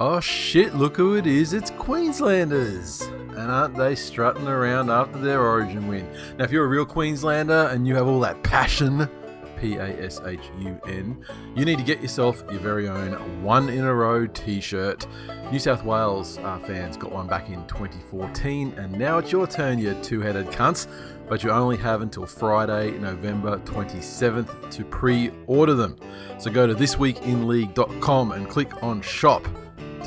Oh shit, look who it is. It's Queenslanders. And aren't they strutting around after their origin win? Now, if you're a real Queenslander and you have all that passion, P A S H U N, you need to get yourself your very own one in a row t shirt. New South Wales uh, fans got one back in 2014, and now it's your turn, you two headed cunts. But you only have until Friday, November 27th to pre order them. So go to thisweekinleague.com and click on shop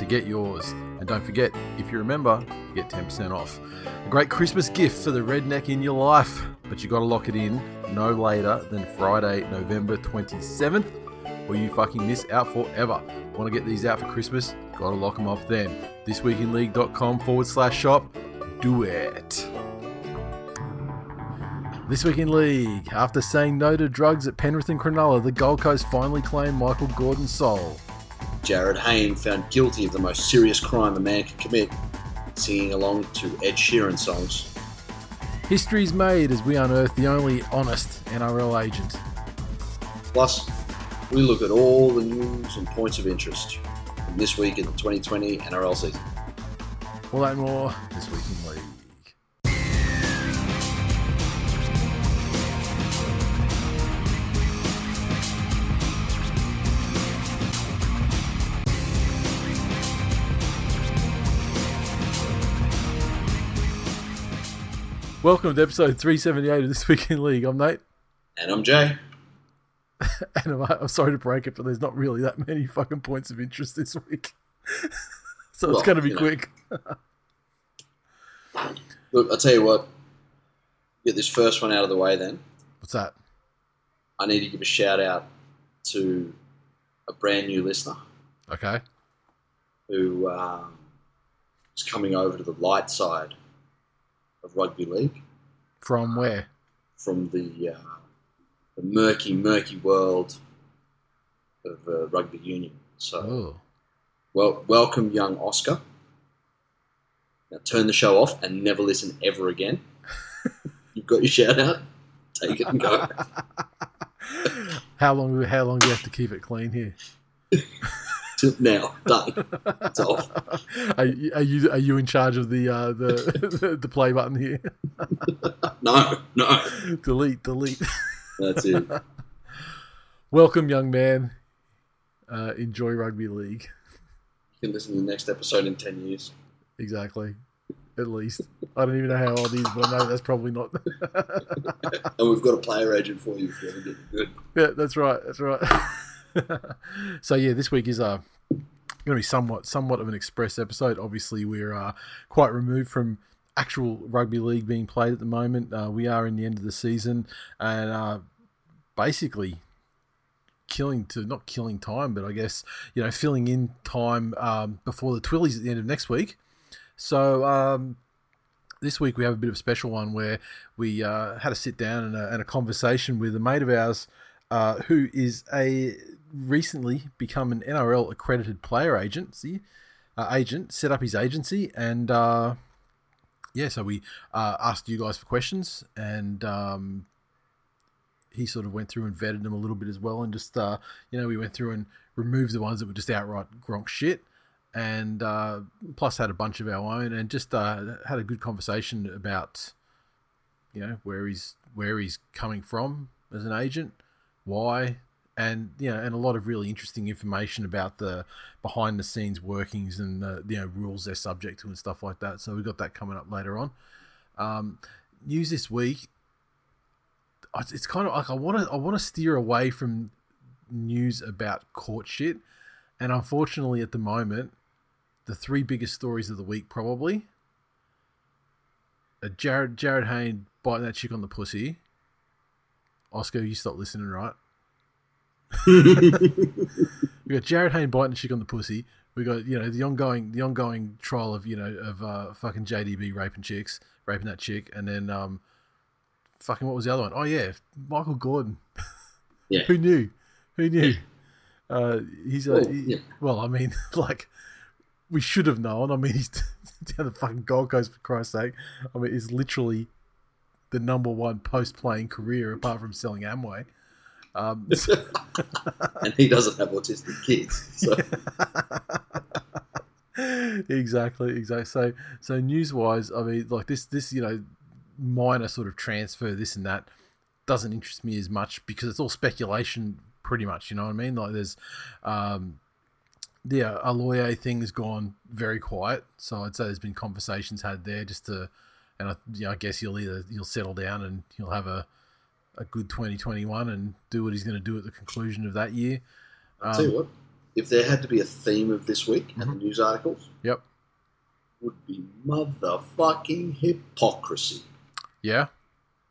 to get yours. And don't forget, if you remember, you get 10% off. A great Christmas gift for the redneck in your life, but you got to lock it in no later than Friday, November 27th, or you fucking miss out forever. Want to get these out for Christmas? Got to lock them off then. Thisweekinleague.com forward slash shop. Do it. This week in league, after saying no to drugs at Penrith and Cronulla, the Gold Coast finally claimed Michael Gordon's soul. Jarryd Hayne found guilty of the most serious crime a man can commit, singing along to Ed Sheeran songs. History's made as we unearth the only honest NRL agent. Plus, we look at all the news and points of interest from this week in the 2020 NRL season. All that and more this week in league. Welcome to episode 378 of This Week in League. I'm Nate. And I'm Jay. And I'm, I'm sorry to break it, but there's not really that many fucking points of interest this week. so it's going to be quick. Look, I'll tell you what, get this first one out of the way then. What's that? I need to give a shout out to a brand new listener Okay. who um, is coming over to the light side of rugby league From where? from the, uh, the murky, murky world of uh, rugby union. So, Oh. well, welcome, young Oscar. Now turn the show off and never listen ever again. You've got your shout out. Take it and go. How long? How long do you have to keep it clean here? Now, done. It's off. Are, you- are you are you in charge of the uh, the the play button here? No, no. delete, delete. That's it. Welcome, young man. Uh, enjoy rugby league. You can listen to the next episode in 10 years. Exactly. At least I don't even know how old he is, but I know that's probably not. And we've got a player agent for you if you ever get good. yeah, that's right. That's right. so yeah, this week is uh, going to be somewhat somewhat of an express episode. Obviously, we're uh, quite removed from actual rugby league being played at the moment. Uh, we are in the end of the season, and uh, basically killing to not killing time, but I guess you know filling in time um, before the Twillies at the end of next week. So um, this week we have a bit of a special one where we uh, had a sit down and a, and a conversation with a mate of ours uh, who is a recently become an NRL accredited player agency uh, agent, set up his agency, and uh, yeah, so we uh, asked you guys for questions, and um, he sort of went through and vetted them a little bit as well, and just uh, you know we went through and removed the ones that were just outright Gronk shit, and uh, plus had a bunch of our own, and just uh, had a good conversation about you know where he's where he's coming from as an agent, why, and you know, and a lot of really interesting information about the behind the scenes workings and the you know rules they're subject to and stuff like that. So we got that coming up later on. Um, news this week. it's- kind of like I want to I want to steer away from news about court shit, and unfortunately, at the moment, the three biggest stories of the week probably. Jarryd Jarryd Hayne biting that chick on the pussy. Oscar, you stop listening, right? we got Jarryd Hayne biting a chick on the pussy. We got you know the ongoing the ongoing trial of you know of uh, fucking JDB raping chicks, raping that chick, and then um, fucking what was the other one? Oh yeah, Michael Gordon. Yeah. Who knew? Who knew? Uh, he's a, Well, he- yeah. well, I mean, like we should have known. I mean, he's down the fucking Gold Coast for Christ's sake. I mean, he's literally the number one post-playing career apart from selling Amway. Um, and he doesn't have autistic kids. So exactly, exactly. So, so news-wise, I mean, like this, this, you know, minor sort of transfer, this and that, doesn't interest me as much because it's all speculation, pretty much. You know what I mean? Like, there's, um, yeah, Aloye thing has gone very quiet. So I'd say there's been conversations had there just to, and I, you know, I guess you'll either you'll settle down and you'll have a, a good 2021 and do what he's going to do at the conclusion of that year. I'll tell you what, if there had to be a theme of this week and Mm-hmm. the news articles, Yep. would be motherfucking hypocrisy. Yeah.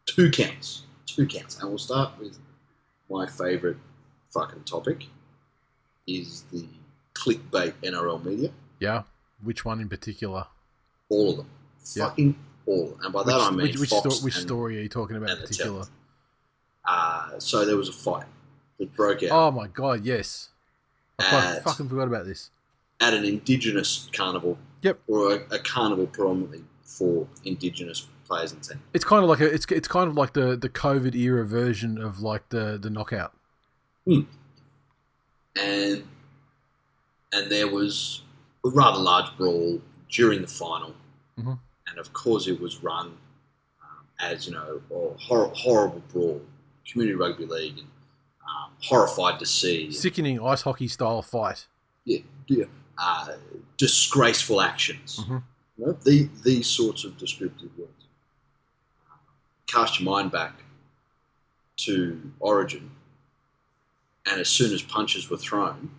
Two counts. Two counts. And we'll start with my favourite fucking topic is the clickbait NRL media. Yeah. Which one in particular? All of them. Yeah. Fucking all of them. And by that I mean which, which, sto- which and- story are you talking about in and particular? Uh, so there was a fight that broke out Oh my god, yes. I At- fucking forgot about this. at an indigenous carnival. Yep. Or a, a carnival predominantly for indigenous players and teams. It's kind of like a it's it's kind of like the the COVID era version of like the the knockout. Hmm. and and there was a rather large brawl during the final, Mhm. and of course it was run um, as you know a hor- horrible brawl, community rugby league, and um, horrified to see, Sickening ice hockey style fight. yeah, yeah, uh, disgraceful actions. Mhm. You know, the, these sorts of descriptive words. Cast your mind back to Origin, and as soon as punches were thrown,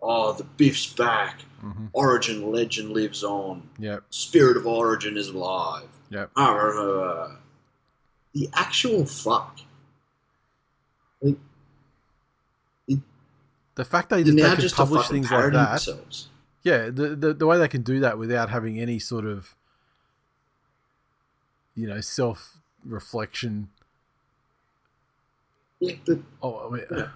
oh, the Biff's back. hmm Origin legend lives on. Yep. Spirit of Origin is alive. Yep. Ah. The actual fuck. Like, The fact that they now can publish things like that. themselves. Yeah, the, the the way they can do that without having any sort of you know self reflection. Yeah, but Oh, I mean, Yeah.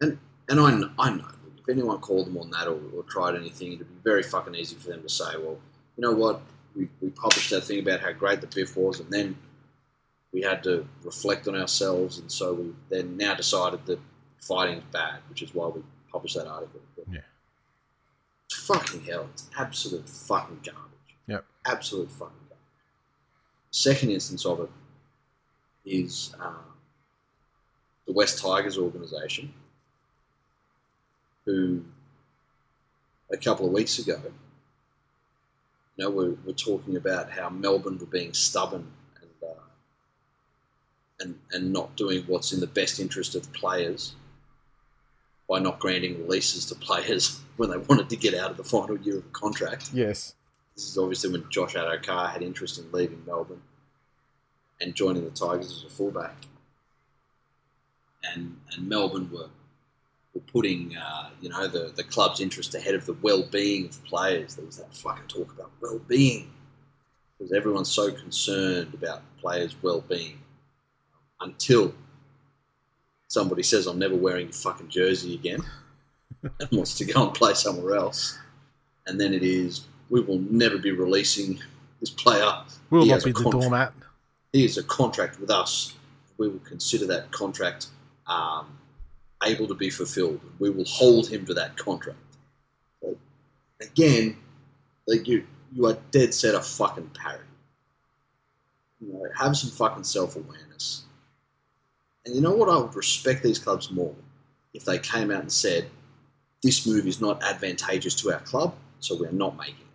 and and I know, I know if anyone called them on that or, or tried anything, it'd be very fucking easy for them to say, well, you know what, we, we published that thing about how great the Biff was, and then we had to reflect on ourselves, and so we then now decided that fighting's bad, which is why we published that article. But Yeah. Fucking hell, it's absolute fucking garbage. Yep. Absolute fucking garbage. Second instance of it is um, the West Tigers organisation, who a couple of weeks ago, you know, we're, we're talking about how Melbourne were being stubborn and and not doing what's in the best interest of players by not granting releases to players when they wanted to get out of the final year of a contract. yes. This is obviously when Josh Addo-Carr had interest in leaving Melbourne and joining the Tigers as a fullback. And and Melbourne were were putting uh, you know the, the club's interest ahead of the well being of players. There was that fucking talk about well being because everyone's so concerned about players' well being until somebody says I'm never wearing your fucking jersey again and wants to go and play somewhere else. And then it is we will never be releasing this player. Will He not be the contract. doormat. He has a contract with us. We will consider that contract um, able to be fulfilled. We will hold him to that contract. So, again, like you, you are dead set a fucking parrot. You know, have some fucking self awareness. And you know what? I would respect these clubs more if they came out and said, "This move is not advantageous to our club, so we are not making it."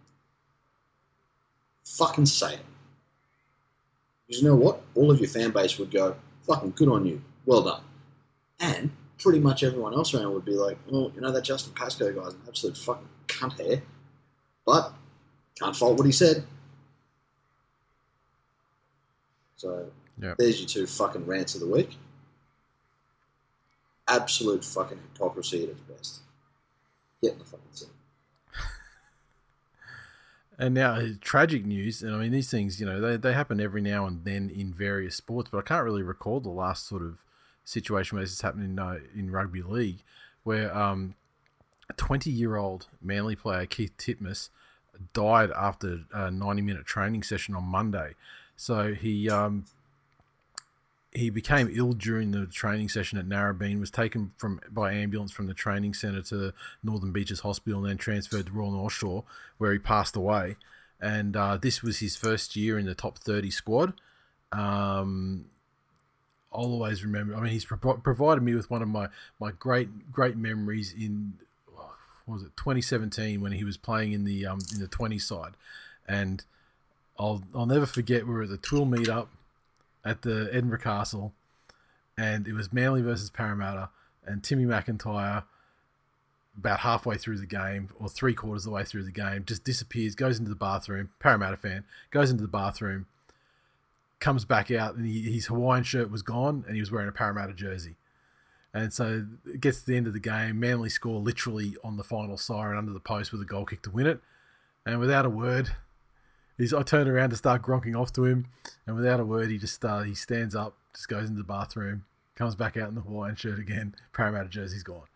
Fucking say it. Because you know what? All of your fan base would go, fucking good on you. Well done. And pretty much everyone else around would be like, oh, you know, that Justin Pascoe guy's an absolute fucking cunt here. But can't fault what he said. So Yep. there's your two fucking rants of the week. Absolute fucking hypocrisy at its best. Get in the fucking seat. And now, uh, tragic news, and I mean, these things, you know, they, they happen every now and then in various sports, but I can't really recall the last sort of situation where this has happened in, uh, in rugby league, where um, a 20 year old Manly player, Keith Titmus, died after a 90 minute training session on Monday. So he um, he became ill during the training session at Narrabeen, was taken from by ambulance from the training centre to Northern Beaches Hospital, and then transferred to Royal North Shore, where he passed away. And uh, this was his first year in the top 30 squad. Um, I'll always remember. I mean, he's pro- provided me with one of my, my great great memories in was it 2017 when he was playing in the um, in the 20 side, and I'll I'll never forget we were at the Twill meetup at the Edinburgh Castle, and it was Manly versus Parramatta, and Timmy McIntyre, about halfway through the game or three quarters of the way through the game, just disappears, goes into the bathroom. Parramatta fan goes into the bathroom, comes back out, and he, his Hawaiian shirt was gone, and he was wearing a Parramatta jersey. And so it gets to the end of the game. Manly score literally on the final siren under the post with a goal kick to win it. And without a word, He's, I turn around to start gronking off to him, and without a word, he just uh, he stands up, just goes into the bathroom, comes back out in the Hawaiian shirt again. Parramatta jersey's gone,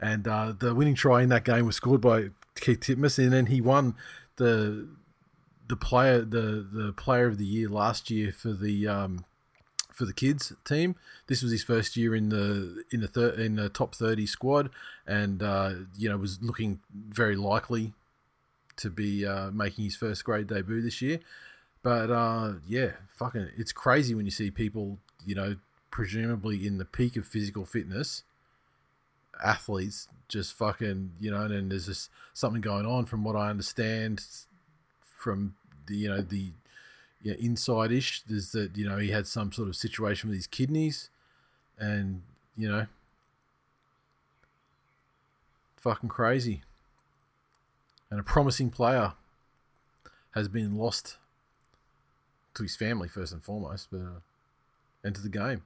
and uh, the winning try in that game was scored by Keith Titmus, and then he won the the player the the player of the year last year for the um, for the kids team. This was his first year in the in the thir- in the top thirty squad, and uh, you know was looking very likely to be uh, making his first grade debut this year. But uh, yeah, fucking, it's crazy when you see people, you know, presumably in the peak of physical fitness, athletes just fucking, you know, and there's just something going on from what I understand from the, you know, the you know, inside ish. There's that, you know, he had some sort of situation with his kidneys and, you know, fucking crazy and a promising player has been lost to his family first and foremost, but uh, and to the game.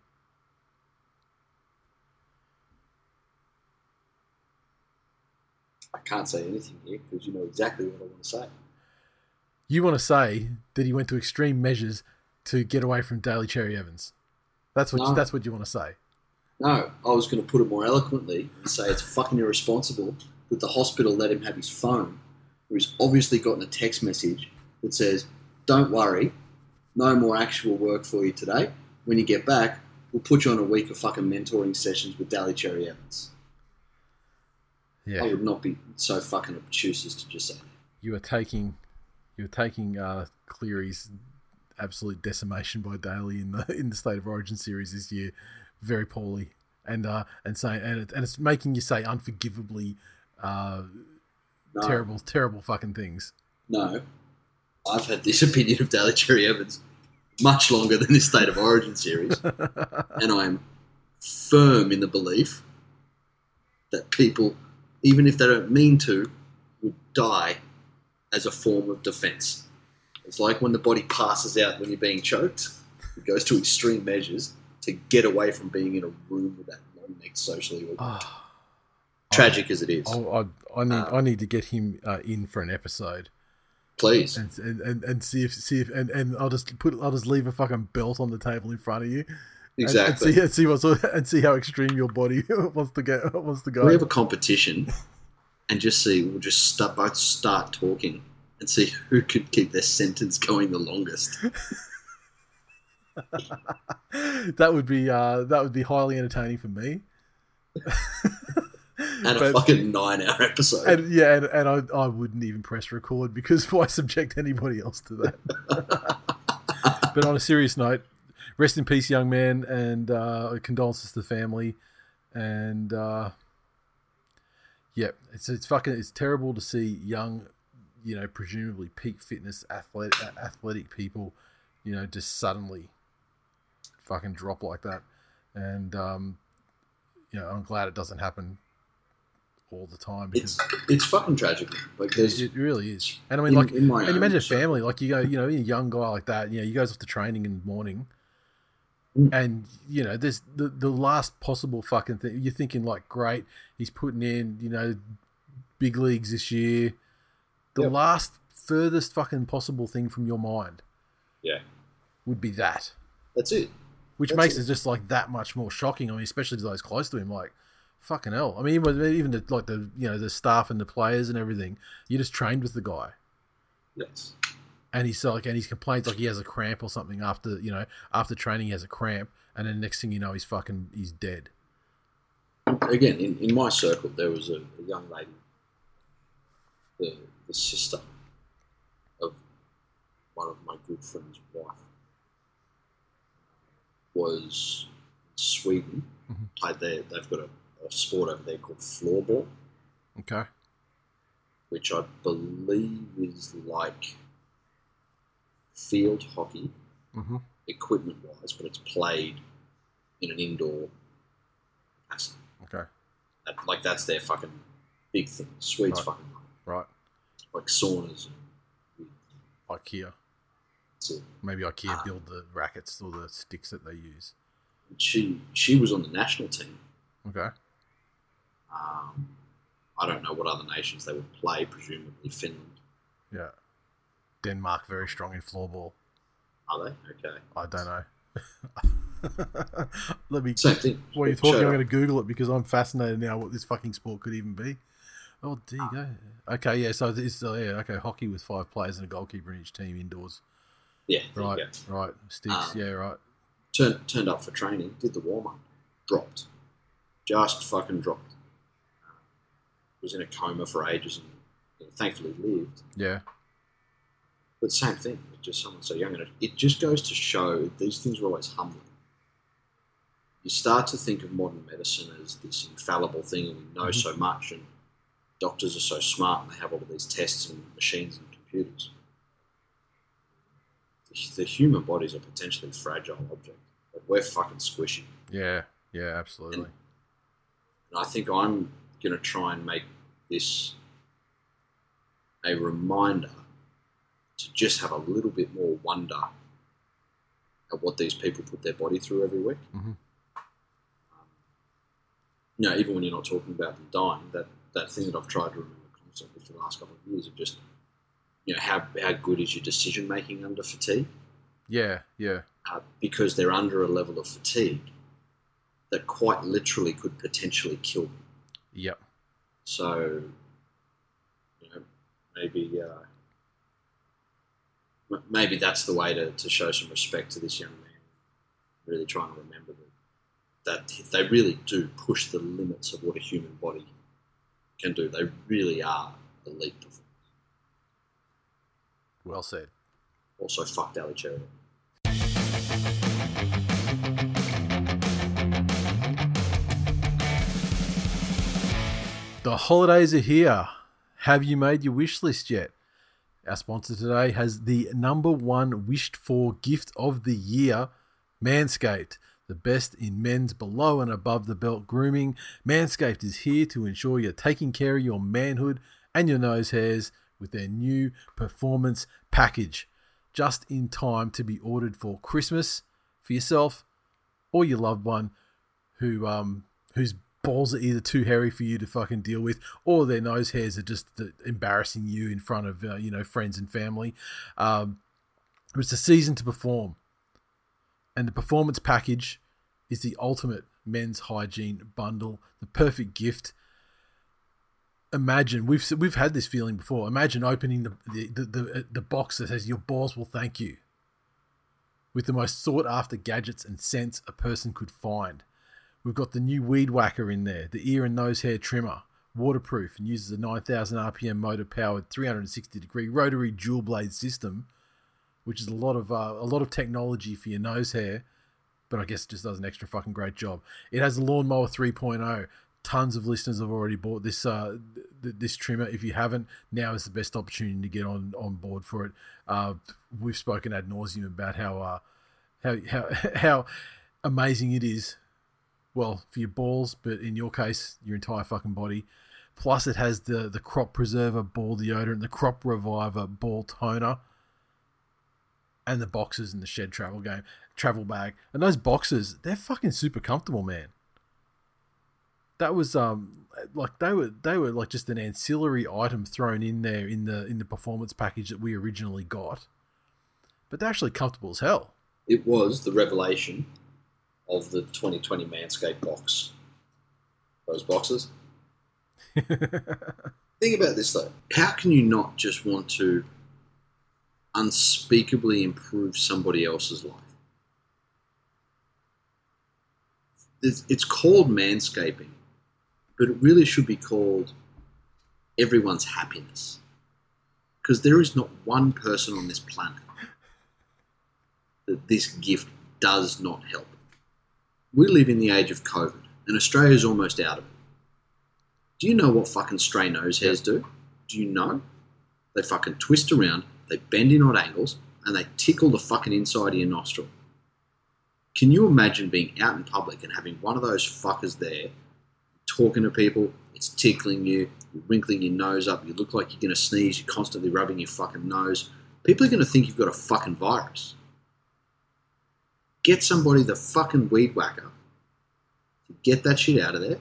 I can't say anything here because you know exactly what I want to say. You want to say that he went to extreme measures to get away from Daly Cherry Evans. That's what No. you, that's what you want to say. No, I was going to put it more eloquently and say it's fucking irresponsible that the hospital let him have his phone, he's obviously gotten a text message that says, "Don't worry, no more actual work for you today. When you get back, we'll put you on a week of fucking mentoring sessions with Daly Cherry Evans." Yeah. I would not be so fucking obtuse as to just say that. you are taking you are taking uh, Cleary's absolute decimation by Daly in the in the State of Origin series this year very poorly, and uh, and saying and, it, and it's making you say unforgivably uh, No, terrible terrible fucking things. no. I've had this opinion of Daly Cherry Evans much longer than this State of Origin series. and I'm firm in the belief that people, even if they don't mean to, would die as a form of defense. It's like when the body passes out when you're being choked, it goes to extreme measures to get away from being in a room with that long necked socially awkward. Ah, Tragic as it is. I, I, I need Um, I need to get him uh, in for an episode Please. and, and, and, and see if see if and, and I'll just put I'll just leave a fucking belt on the table in front of you and- Exactly. and, see and see what sort and see how extreme your body wants to get wants to go. we have a competition and just see, we'll just start, both start talking and see who could keep their sentence going the longest. that would be uh, that would be highly entertaining for me. And a fucking nine hour episode. and yeah, and, and I, I wouldn't even press record because why subject anybody else to that? but on a serious note, rest in peace, young man, and uh, condolences to the family. And uh, yeah, it's it's fucking it's terrible to see young, you know, presumably peak fitness athletic athletic people, you know, just suddenly fucking drop like that. And um, you know, I'm glad it doesn't happen all the time because it's it's fucking tragic. Like there's it really is. And I mean, in, like, in my and imagine a family, like you go, you know, a young guy like that, you know, you goes off to training in the morning, Mm. And you know, there's the the last possible fucking thing. You're thinking like, great, he's putting in, you know, big leagues this year. The Yep. last furthest fucking possible thing from your mind Yeah, would be that, that's it. which That's makes it. it just like that much more shocking. I mean, especially to those close to him, like. Fucking hell! I mean, even even the, like the you know the staff and the players and everything, you just trained with the guy. Yes. and he's like, and he's complains like he has a cramp or something after you know after training he has a cramp, and then next thing you know he's fucking he's dead. Again, in, in my circle, there was a, a young lady, the, the sister of one of my good friend's wife, was Sweden. Mhm. Played there. They've got a, a sport over there called floorball. Okay. which I believe is like field hockey Mm-hmm. equipment wise, but it's played in an indoor capacity. Okay. That, like that's their fucking big thing. Swedes Right. fucking. Right. like saunas. IKEA. Maybe IKEA Ah. build the rackets or the sticks that they use. She she was on the national team. Okay. Um, I don't know what other nations they would play. Presumably Finland. Yeah. Denmark very strong in floorball. Are they? Okay. I don't know. Let me. Same thing. While you're talking, Shut I'm going to Google it because I'm fascinated now what this fucking sport could even be. Oh, there you go. Okay, yeah. So it's uh, yeah. Okay, hockey with five players and a goalkeeper in each team indoors. Yeah. you Right. Right. Sticks. Um, yeah. Right. turned turned up for training, did the warm up, dropped, just fucking dropped. Was in a coma for ages and you know, thankfully lived. Yeah. But same thing, just someone so young, and it, it just goes to show these things are always humbling. You start to think of modern medicine as this infallible thing, and we know Mhm. so much, and doctors are so smart, and they have all of these tests and machines and computers. The, the human body is a potentially fragile object. Like we're fucking squishy. Yeah. Yeah. Absolutely. And I think I'm going to try and make this a reminder to just have a little bit more wonder at what these people put their body through every week. Mhm. Um, you know, even when you're not talking about them dying, that, that thing that I've tried to remember constantly for the last couple of years of just, you know, how, how good is your decision making under fatigue? Yeah. Yeah. uh, because they're under a level of fatigue that quite literally could potentially kill them. Yep. So, you know, maybe uh, maybe that's the way to, to show some respect to this young man. Really trying to remember that, that they really do push the limits of what a human body can do. They really are elite performers. Well said. Also, fucked Ali Sheridan. The holidays are here. Have you made your wish list yet? Our sponsor today has the number one wished for gift of the year Manscaped, the best in men's below and above the belt grooming. Manscaped is here to ensure you're taking care of your manhood and your nose hairs with their new performance package, just in time to be ordered for Christmas for yourself or your loved one who um whose balls are either too hairy for you to fucking deal with, or their nose hairs are just uh, embarrassing you in front of uh, you know friends and family. Um, it's a season to perform, and the performance package is the ultimate men's hygiene bundle, the perfect gift. Imagine we've we've had this feeling before. Imagine opening the the the, the, the box that says "Your balls will thank you," with the most sought after gadgets and scents a person could find. We've got the new weed whacker in there, the ear and nose hair trimmer, waterproof and uses a 9000 RPM motor powered 360 degree rotary dual blade system, which is a lot of uh, a lot of technology for your nose hair, but I guess it just does an extra fucking great job. It has a lawnmower 3.0. Tons of listeners have already bought this uh, th- this trimmer. If you haven't, now is the best opportunity to get on on board for it. Uh, we've spoken ad nauseum about how uh, how how how amazing it is well for your balls, but in your case, your entire fucking body. Plus, it has the the crop preserver ball deodorant, the crop reviver ball toner. and the boxes in the shed travel game travel bag. And those boxes, they're fucking super comfortable, man. That was um like they were they were like just an ancillary item thrown in there in the in the performance package that we originally got. But they're actually comfortable as hell. It was the revelation of the 2020 Manscaped box. Those boxes. Think about this though. How can you not just want to unspeakably improve somebody else's life? It's, it's called manscaping, but it really should be called everyone's happiness. Because there is not one person on this planet that this gift does not help. We live in the age of COVID, and Australia's almost out of it. Do you know what fucking stray nose hairs do? Do you know? They fucking twist around, they bend in odd angles, and they tickle the fucking inside of your nostril. Can you imagine being out in public and having one of those fuckers there, talking to people, it's tickling you, you're wrinkling your nose up, you look like you're gonna sneeze, you're constantly rubbing your fucking nose. People are gonna think you've got a fucking virus. Get somebody the fucking weed whacker to get that shit out of there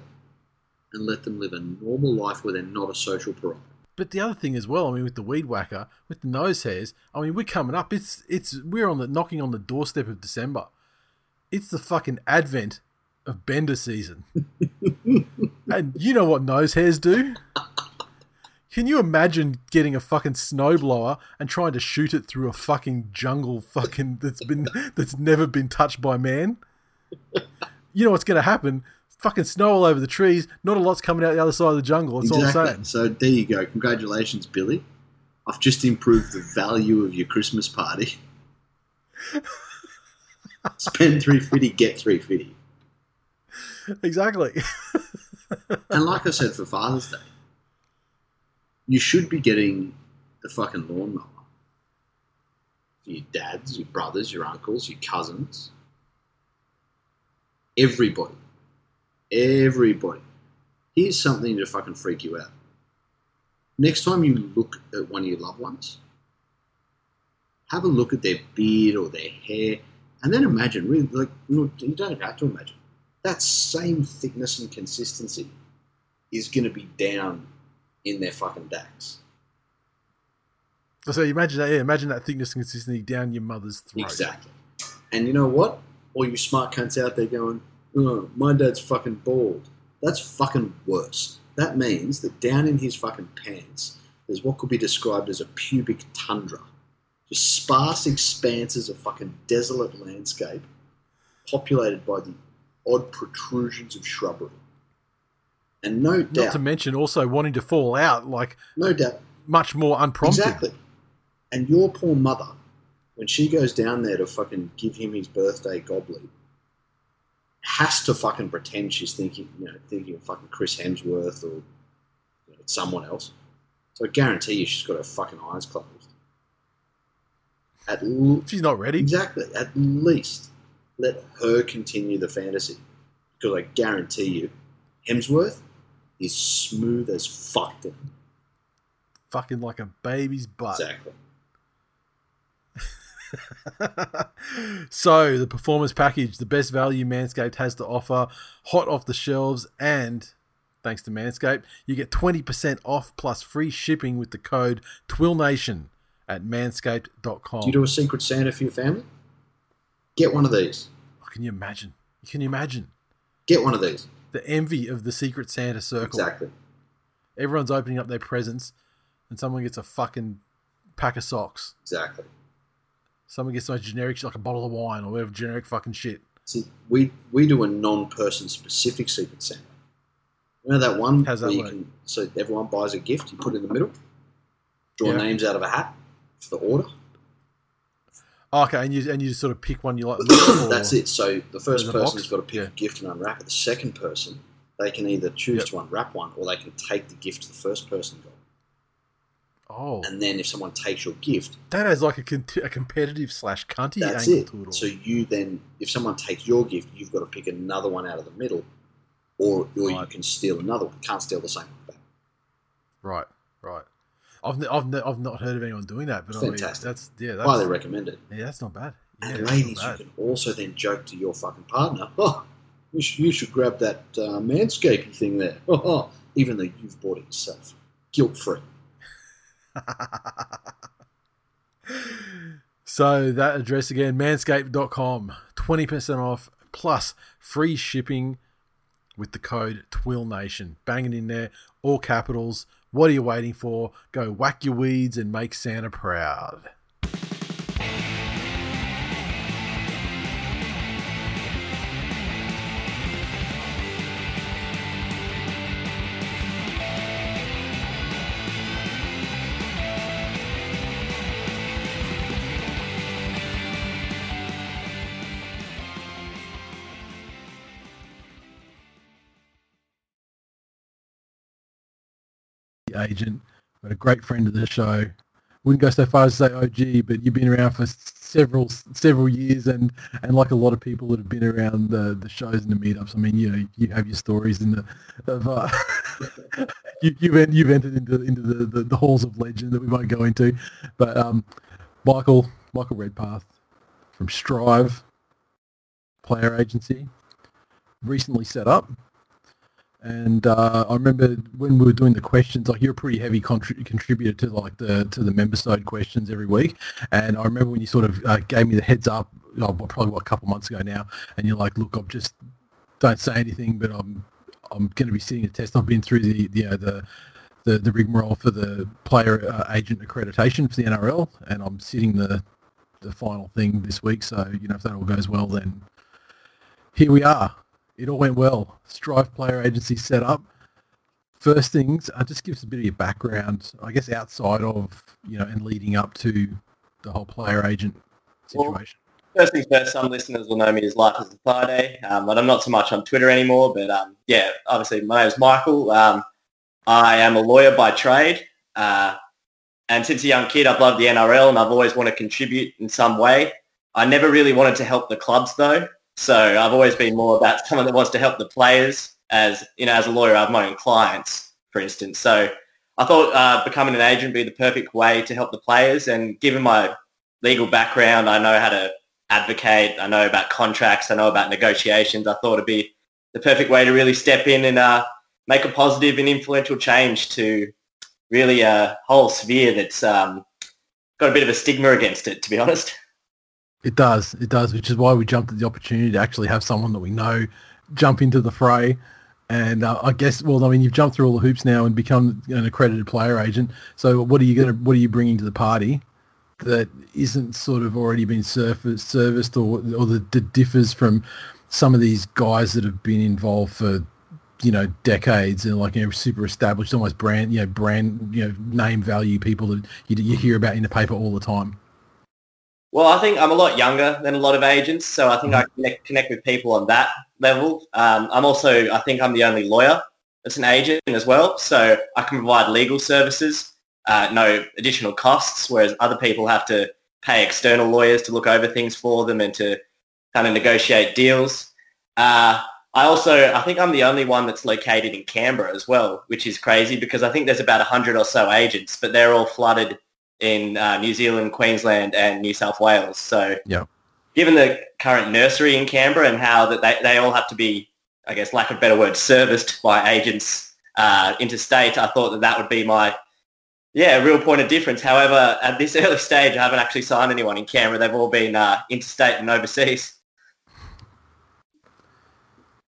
and let them live a normal life where they're not a social pariah. But the other thing as well, I mean, with the weed whacker, with the nose hairs, I mean, we're coming up. It's it's we're on the knocking on the doorstep of December. It's the fucking advent of bender season, and you know what nose hairs do. Can you imagine getting a fucking snowblower and trying to shoot it through a fucking jungle fucking that's been that's never been touched by man? You know what's going to happen? Fucking snow all over the trees. Not a lot's coming out the other side of the jungle. That's all I'm saying. So there you go. Congratulations, Billy. I've just improved the value of your Christmas party. Spend three fifty, get three fifty. Exactly. And like I said for Father's Day, you should be getting the fucking lawnmower for your dads, your brothers, your uncles, your cousins, everybody, everybody. Here's something to fucking freak you out. Next time you look at one of your loved ones, have a look at their beard or their hair, and then imagine, really, like, you don't have to imagine. That same thickness and consistency is going to be down in their fucking dacks. so imagine that. Yeah, imagine that thickness and consistency down your mother's throat. Exactly. And you know what? All you smart cunts out there going, oh, my dad's fucking bald. That's fucking worse. That means that down in his fucking pants, there's what could be described as a pubic tundra. Just sparse expanses of fucking desolate landscape populated by the odd protrusions of shrubbery. And no Not doubt, to mention also wanting to fall out like no doubt, much more unprompted. Exactly. And your poor mother, when she goes down there to fucking give him his birthday goblet, has to fucking pretend she's thinking, you know, thinking of fucking Chris Hemsworth or you know, someone else. So I guarantee you, she's got her fucking eyes closed. At l- She's not ready. exactly, at least let her continue the fantasy, because I guarantee you, Hemsworth is smooth as fuck. Fucking like a baby's butt. Exactly. so the performance package, the best value Manscaped has to offer, hot off the shelves, and thanks to Manscaped, you get 20% off plus free shipping with the code TWILNATION at manscaped.com. Do you do a Secret Santa for your family? Get one of these. Oh, can you imagine? Can you imagine? Get one of these. The envy of the Secret Santa circle. Exactly. Everyone's opening up their presents, and someone gets a fucking pack of socks. Exactly. Someone gets like generic like a bottle of wine or whatever generic fucking shit. See, we we do a non-person specific Secret Santa. You know that one How's that where you work? can so everyone buys a gift, you put it in the middle, draw Yeah. names out of a hat for the order. Oh, okay, and you and you just sort of pick one you like. That's it. So the first a person's box? got to pick Yeah. a gift and unwrap it. The second person, they can either choose Yep. to unwrap one or they can take the gift the first person got. Oh, And then if someone takes your gift, that has like a, con- a competitive slash cunty that's angle it. to it all. So you then, if someone takes your gift, you've got to pick another one out of the middle, or or you can steal another one. Can't steal the same one back. right, right. I've, I've, I've not heard of anyone doing that, but I mean, Fantastic. that's yeah, that's Highly recommend it. yeah, that's not bad. Yeah, And ladies, you can also then joke to your fucking partner, oh, you should, you should grab that uh, manscaping thing there, even though you've bought it yourself. Guilt free. so that address again, manscaped.com, 20% off plus free shipping with the code TWILNATION. Bang it in there, all capitals. What are you waiting for? Go whack your weeds and make Santa proud. Agent, but a great friend of the show. Wouldn't go so far as to say OG, but you've been around for several several years, and, and like a lot of people that have been around the, the shows and the meetups. I mean, you know, you have your stories in the of uh, you, you've you've entered into into the, the, the halls of legend that we won't go into, but um, Michael Michael Redpath from Strive Player Agency recently set up and uh, I remember when we were doing the questions, like you're a pretty heavy contri- contributor to like the to the member side questions every week. And I remember when you sort of uh, gave me the heads up, oh, probably what, a couple months ago now, and you're like, look, I'm just don't say anything, but I'm I'm going to be sitting a test. I've been through the the uh, the the, the rigmarole for the player uh, agent accreditation for the NRL, and I'm sitting the the final thing this week. So you know, if that all goes well, then here we are it all went well. Strive Player Agency set up. First things, uh, just give us a bit of your background, I guess, outside of, you know, and leading up to the whole player agent Well, situation. First things first, some listeners will know me as Life as a Friday, um, but I'm not so much on Twitter anymore. But um, yeah, obviously my name is Michael. Um, I am a lawyer by trade. Uh, and since a young kid, I've loved the NRL and I've always wanted to contribute in some way. I never really wanted to help the clubs though. So I've always been more about someone that wants to help the players as, you know, as a lawyer, I have my own clients, for instance. So I thought uh, becoming an agent would be the perfect way to help the players. And given my legal background, I know how to advocate. I know about contracts. I know about negotiations. I thought it'd be the perfect way to really step in and uh, make a positive and influential change to really a whole sphere that's um, got a bit of a stigma against it, to be honest. It does, it does, which is why we jumped at the opportunity to actually have someone that we know jump into the fray. And uh, I guess, well, I mean, you've jumped through all the hoops now and become an accredited player agent. So what are you going to, what are you bringing to the party that isn't sort of already been surfaced, serviced or, or that, that differs from some of these guys that have been involved for, you know, decades and like, you know, super established, almost brand, you know, brand, you know, name value people that you, you hear about in the paper all the time. Well, I think I'm a lot younger than a lot of agents, so I think I connect, connect with people on that level. Um, I'm also, I think I'm the only lawyer that's an agent as well, so I can provide legal services, uh, no additional costs, whereas other people have to pay external lawyers to look over things for them and to kind of negotiate deals. Uh, I also, I think I'm the only one that's located in Canberra as well, which is crazy because I think there's about 100 or so agents, but they're all flooded in uh, New Zealand, Queensland, and New South Wales. So, Yeah. given the current nursery in Canberra and how that they, they all have to be, I guess, lack of better word, serviced by agents uh, interstate, I thought that that would be my, yeah, real point of difference. However, at this early stage, I haven't actually signed anyone in Canberra. They've all been uh, interstate and overseas.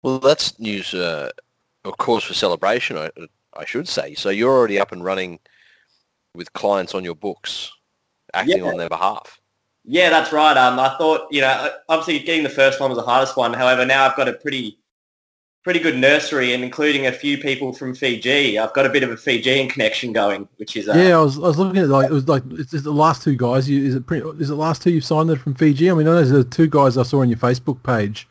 Well, that's news, uh, of course, for celebration, I, I should say. So you're already up and running with clients on your books, acting Yeah. on their behalf. Yeah, that's right. Um, I thought, you know, obviously getting the first one was the hardest one. However, now I've got a pretty, pretty good nursery and including a few people from Fiji. I've got a bit of a Fijian connection going, which is, uh, Yeah, I was, I was looking at like it was like it's, it's the last two guys. You, is it pretty, is it the last two you've signed that from Fiji? I mean, I know there's the two guys I saw on your Facebook page.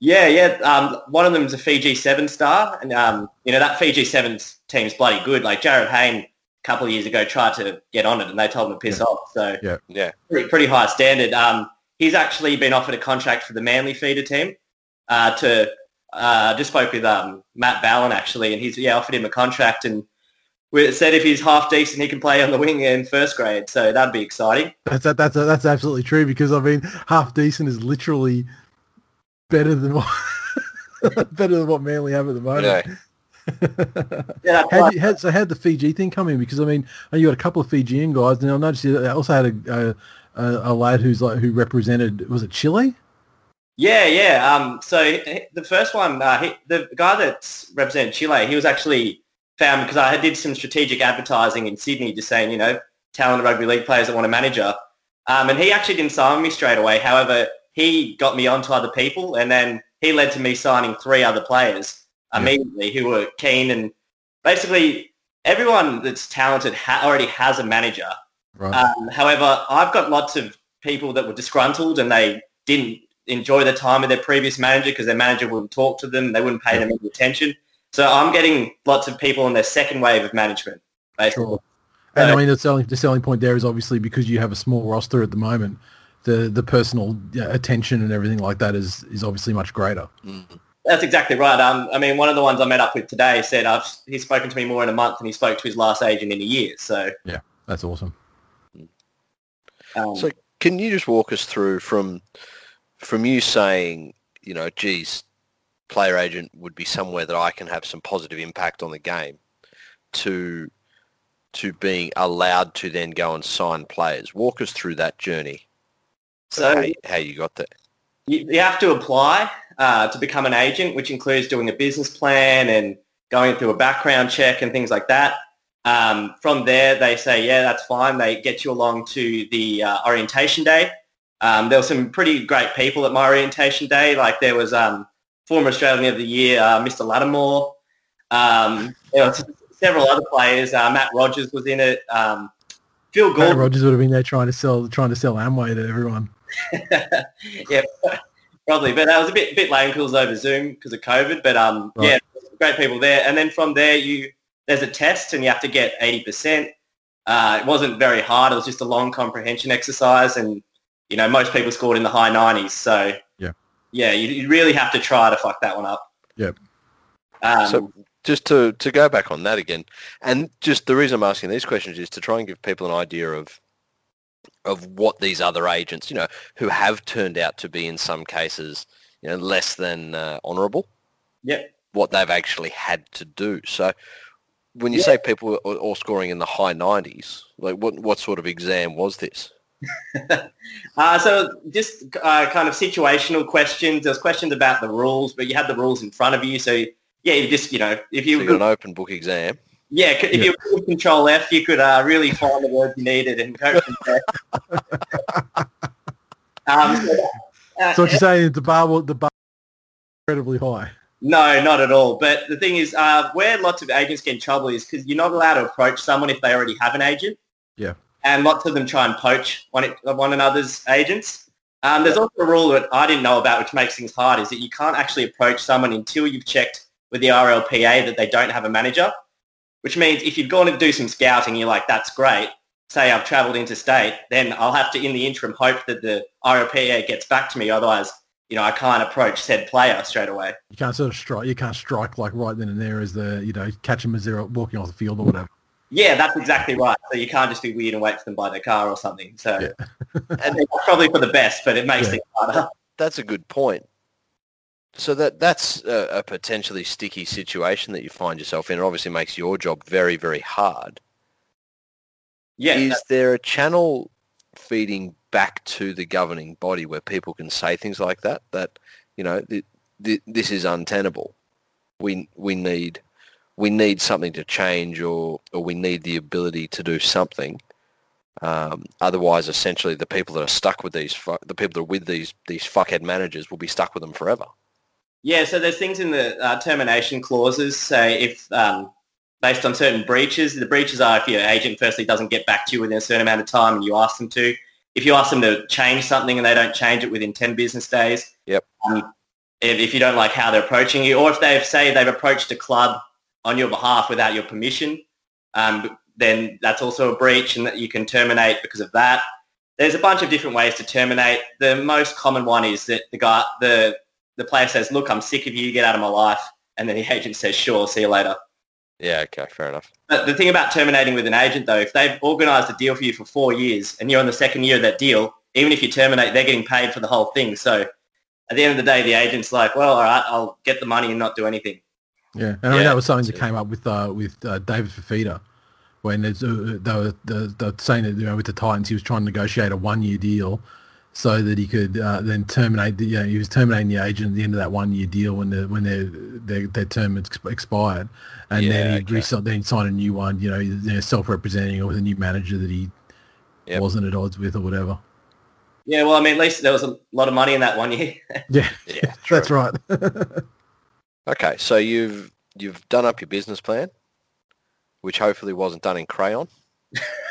yeah, yeah. Um, one of them is a Fiji seven star, and um, you know that Fiji sevens team's bloody good. Like Jarryd Hayne, a couple of years ago, tried to get on it, and they told him to piss off. So Yeah. pretty, pretty high standard. Um, he's actually been offered a contract for the Manly feeder team. Uh, to uh, just spoke with um, Matt Ballin actually, and he's yeah offered him a contract, and we said if he's half decent, he can play on the wing in first grade. So that'd be exciting. That's that, that's that's absolutely true because I mean, half decent is literally better than what better than what Manly have at the moment. Yeah. Yeah, you, how, so how the Fiji thing come in? Because I mean, you got a couple of Fijian guys, and I noticed you also had a, a, a, a lad who's like who represented was it Chile? Yeah, yeah. Um, so the first one, uh, he, the guy that represented Chile, he was actually found because I did some strategic advertising in Sydney, just saying, you know, talented rugby league players that want a manager. Um, and he actually didn't sign me straight away. However, he got me onto other people, and then he led to me signing three other players Yeah. immediately who were keen. And basically, everyone that's talented ha- already has a manager. Right. Um, however, I've got lots of people that were disgruntled and they didn't enjoy the time with their previous manager because their manager wouldn't talk to them, they wouldn't pay them any attention. So I'm getting lots of people on their second wave of management, basically. Sure. And Uh, I mean, the selling the selling point there is obviously because you have a small roster at the moment, the the personal attention and everything like that is is obviously much greater. Mm. That's exactly right. Um, I mean, one of the ones I met up with today said I've, he's spoken to me more in a month than he spoke to his last agent in a year. So, yeah, That's awesome. um, So can you just walk us through from from you saying, you know, geez, player agent would be somewhere that I can have some positive impact on the game to to being allowed to then go and sign players. Walk us through that journey. so how, how you got there. you, you have to apply uh, to become an agent, which includes doing a business plan and going through a background check and things like that. Um, from there, they say, yeah, that's fine. They get you along to the uh, orientation day. Um, there were some pretty great people at my orientation day. Like there was um, former Australian of the Year, uh, Mr. Lattimore. Um, there were several other players. Uh, Matt Rogers was in it. Um, Phil Matt Gordon. Rogers would have been there trying to sell trying to sell Amway to everyone. yeah, probably. But that was a bit bit lame because it was over Zoom because of COVID. But um, Right. yeah, great people there. And then from there, you there's a test and you have to get eighty percent. Uh, it wasn't very hard. It was just a long comprehension exercise, and you know most people scored in the high nineties. So Yeah. yeah, you, you really have to try to fuck that one up. Yeah. Um, So just to, to go back on that again, and just the reason I'm asking these questions is to try and give people an idea of of what these other agents, you know, who have turned out to be in some cases, you know, less than uh, honourable, Yep. what they've actually had to do. So when you Yeah. say people are all scoring in the high 90s, like what what sort of exam was this? Uh, so just uh, kind of situational questions. There's questions about the rules, but you had the rules in front of you. So yeah, you just, you know, if So you you got an open book exam. Yeah, if Yeah. you Control F, you could uh, really find the words you needed and go from there. um, so, uh, So what you're saying is the bar will- the bar incredibly high. no, not at all. But the thing is, uh, where lots of agents get in trouble is because you're not allowed to approach someone if they already have an agent. Yeah. And lots of them try and poach one, one another's agents. Um, there's also a rule that I didn't know about, which makes things hard, is that you can't actually approach someone until you've checked with the RLPA that they don't have a manager. Which means if you've gone to do some scouting, you're like, that's great. Say I've travelled interstate, then I'll have to, in the interim, hope that the RLPA gets back to me. Otherwise, you know, I can't approach said player straight away. You can't sort of strike. You can't strike like right then and there as the you know catch them as they're walking off the field or whatever. Yeah, that's exactly right. So you can't just be weird and wait for them by their car or something. So Yeah. and it's probably for the best, but it makes Yeah. things harder. That's a good point. So that that's a, a potentially sticky situation that you find yourself in. It obviously makes your job very, very hard. Yeah, is there a channel feeding back to the governing body where people can say things like that? That you know, th- th- this is untenable. We we need we need something to change, or or we need the ability to do something. Um, otherwise, essentially, the people that are stuck with these, fu- the people that are with these these fuckhead managers, will be stuck with them forever. Yeah, so there's things in the uh, termination clauses. Say if um, based on certain breaches, the breaches are if your agent firstly doesn't get back to you within a certain amount of time and you ask them to. If you ask them to change something and they don't change it within 10 business days. Yep. Um, if, if you don't like how they're approaching you, or if they've say they've approached a club on your behalf without your permission, um, then that's also a breach and that you can terminate because of that. There's a bunch of different ways to terminate. The most common one is that the guy, the the player says, look, I'm sick of you, get out of my life. And then the agent says, sure, see you later. Yeah, okay, fair enough. But the thing about terminating with an agent, though, if they've organised a deal for you for four years and you're on the second year of that deal, even if you terminate, they're getting paid for the whole thing. So at the end of the day, the agent's like, well, all right, I'll get the money and not do anything. Yeah, and I mean Yeah, that was something that came up with uh, with uh, David Fifita when uh, they, were, they, they were saying that you know with the Titans he was trying to negotiate a one year deal so that he could uh, then terminate the you know, he was terminating the agent at the end of that one year deal when the when their their, their term had expired and Yeah, then he okay. re- then signed a new one you know, you know self representing or with a new manager that he Yep. wasn't at odds with or whatever. Yeah, well, I mean, at least there was a lot of money in that one year. Yeah, Yeah, that's right. Okay, so you've you've done up your business plan, which hopefully wasn't done in crayon.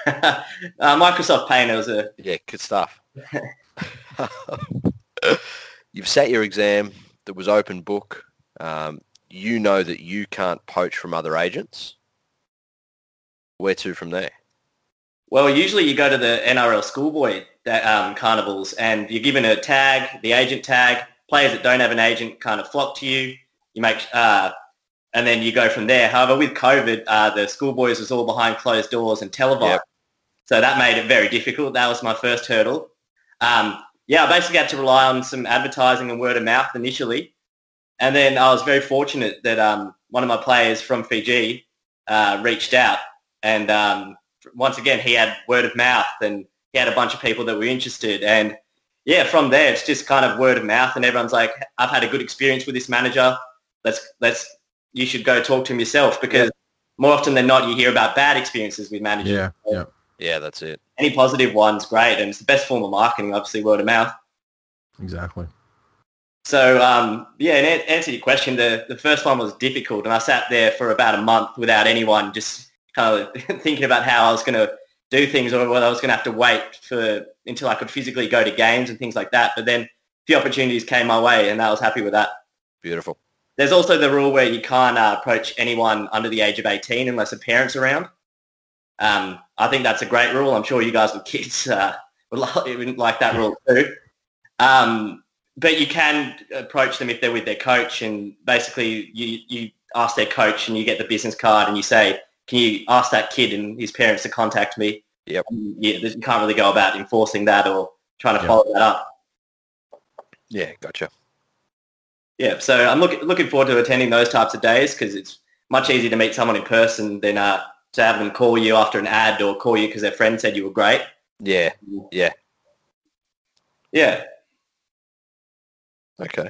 uh, Microsoft Paint, it was a, Yeah, good stuff. you've sat your exam that was open book. Um, you know that you can't poach from other agents. Where to from there? well, usually you go to the NRL schoolboy that, um, carnivals and you're given a tag, the agent tag. Players that don't have an agent kind of flock to you. You make, uh, and then you go from there. However, with COVID, uh, the schoolboys was all behind closed doors and televised. Yep. So that made it very difficult. That was my first hurdle. Um, yeah, I basically had to rely on some advertising and word of mouth initially. And then I was very fortunate that um, one of my players from Fiji uh, reached out. And um, once again, he had word of mouth and he had a bunch of people that were interested. And yeah, from there, it's just kind of word of mouth. And everyone's like, I've had a good experience with this manager. Let's, let's, you should go talk to him yourself because more often than not, you hear about bad experiences with managers yeah, yeah. Yeah, that's it. Any positive one's great and it's the best form of marketing obviously word of mouth Exactly. so um, yeah in an- answer to your question the, the first one was difficult and i sat there for about a month without anyone just kind of thinking about how i was going to do things or whether i was going to have to wait for until i could physically go to games and things like that but then a few opportunities came my way and i was happy with that Beautiful. there's also the rule where you can't uh, approach anyone under the age of 18 unless a parent's around. Um, I think that's a great rule. I'm sure you guys with kids uh, would, would like that rule too. Um, but you can approach them if they're with their coach and basically you, you ask their coach and you get the business card and you say, can you ask that kid and his parents to contact me? Yep. And yeah, you can't really go about enforcing that or trying to Yep. follow that up. Yeah, gotcha. Yeah, so I'm looking looking forward to attending those types of days because it's much easier to meet someone in person than uh, to have them call you after an ad or call you because their friend said you were great. Yeah, yeah. Yeah. Okay.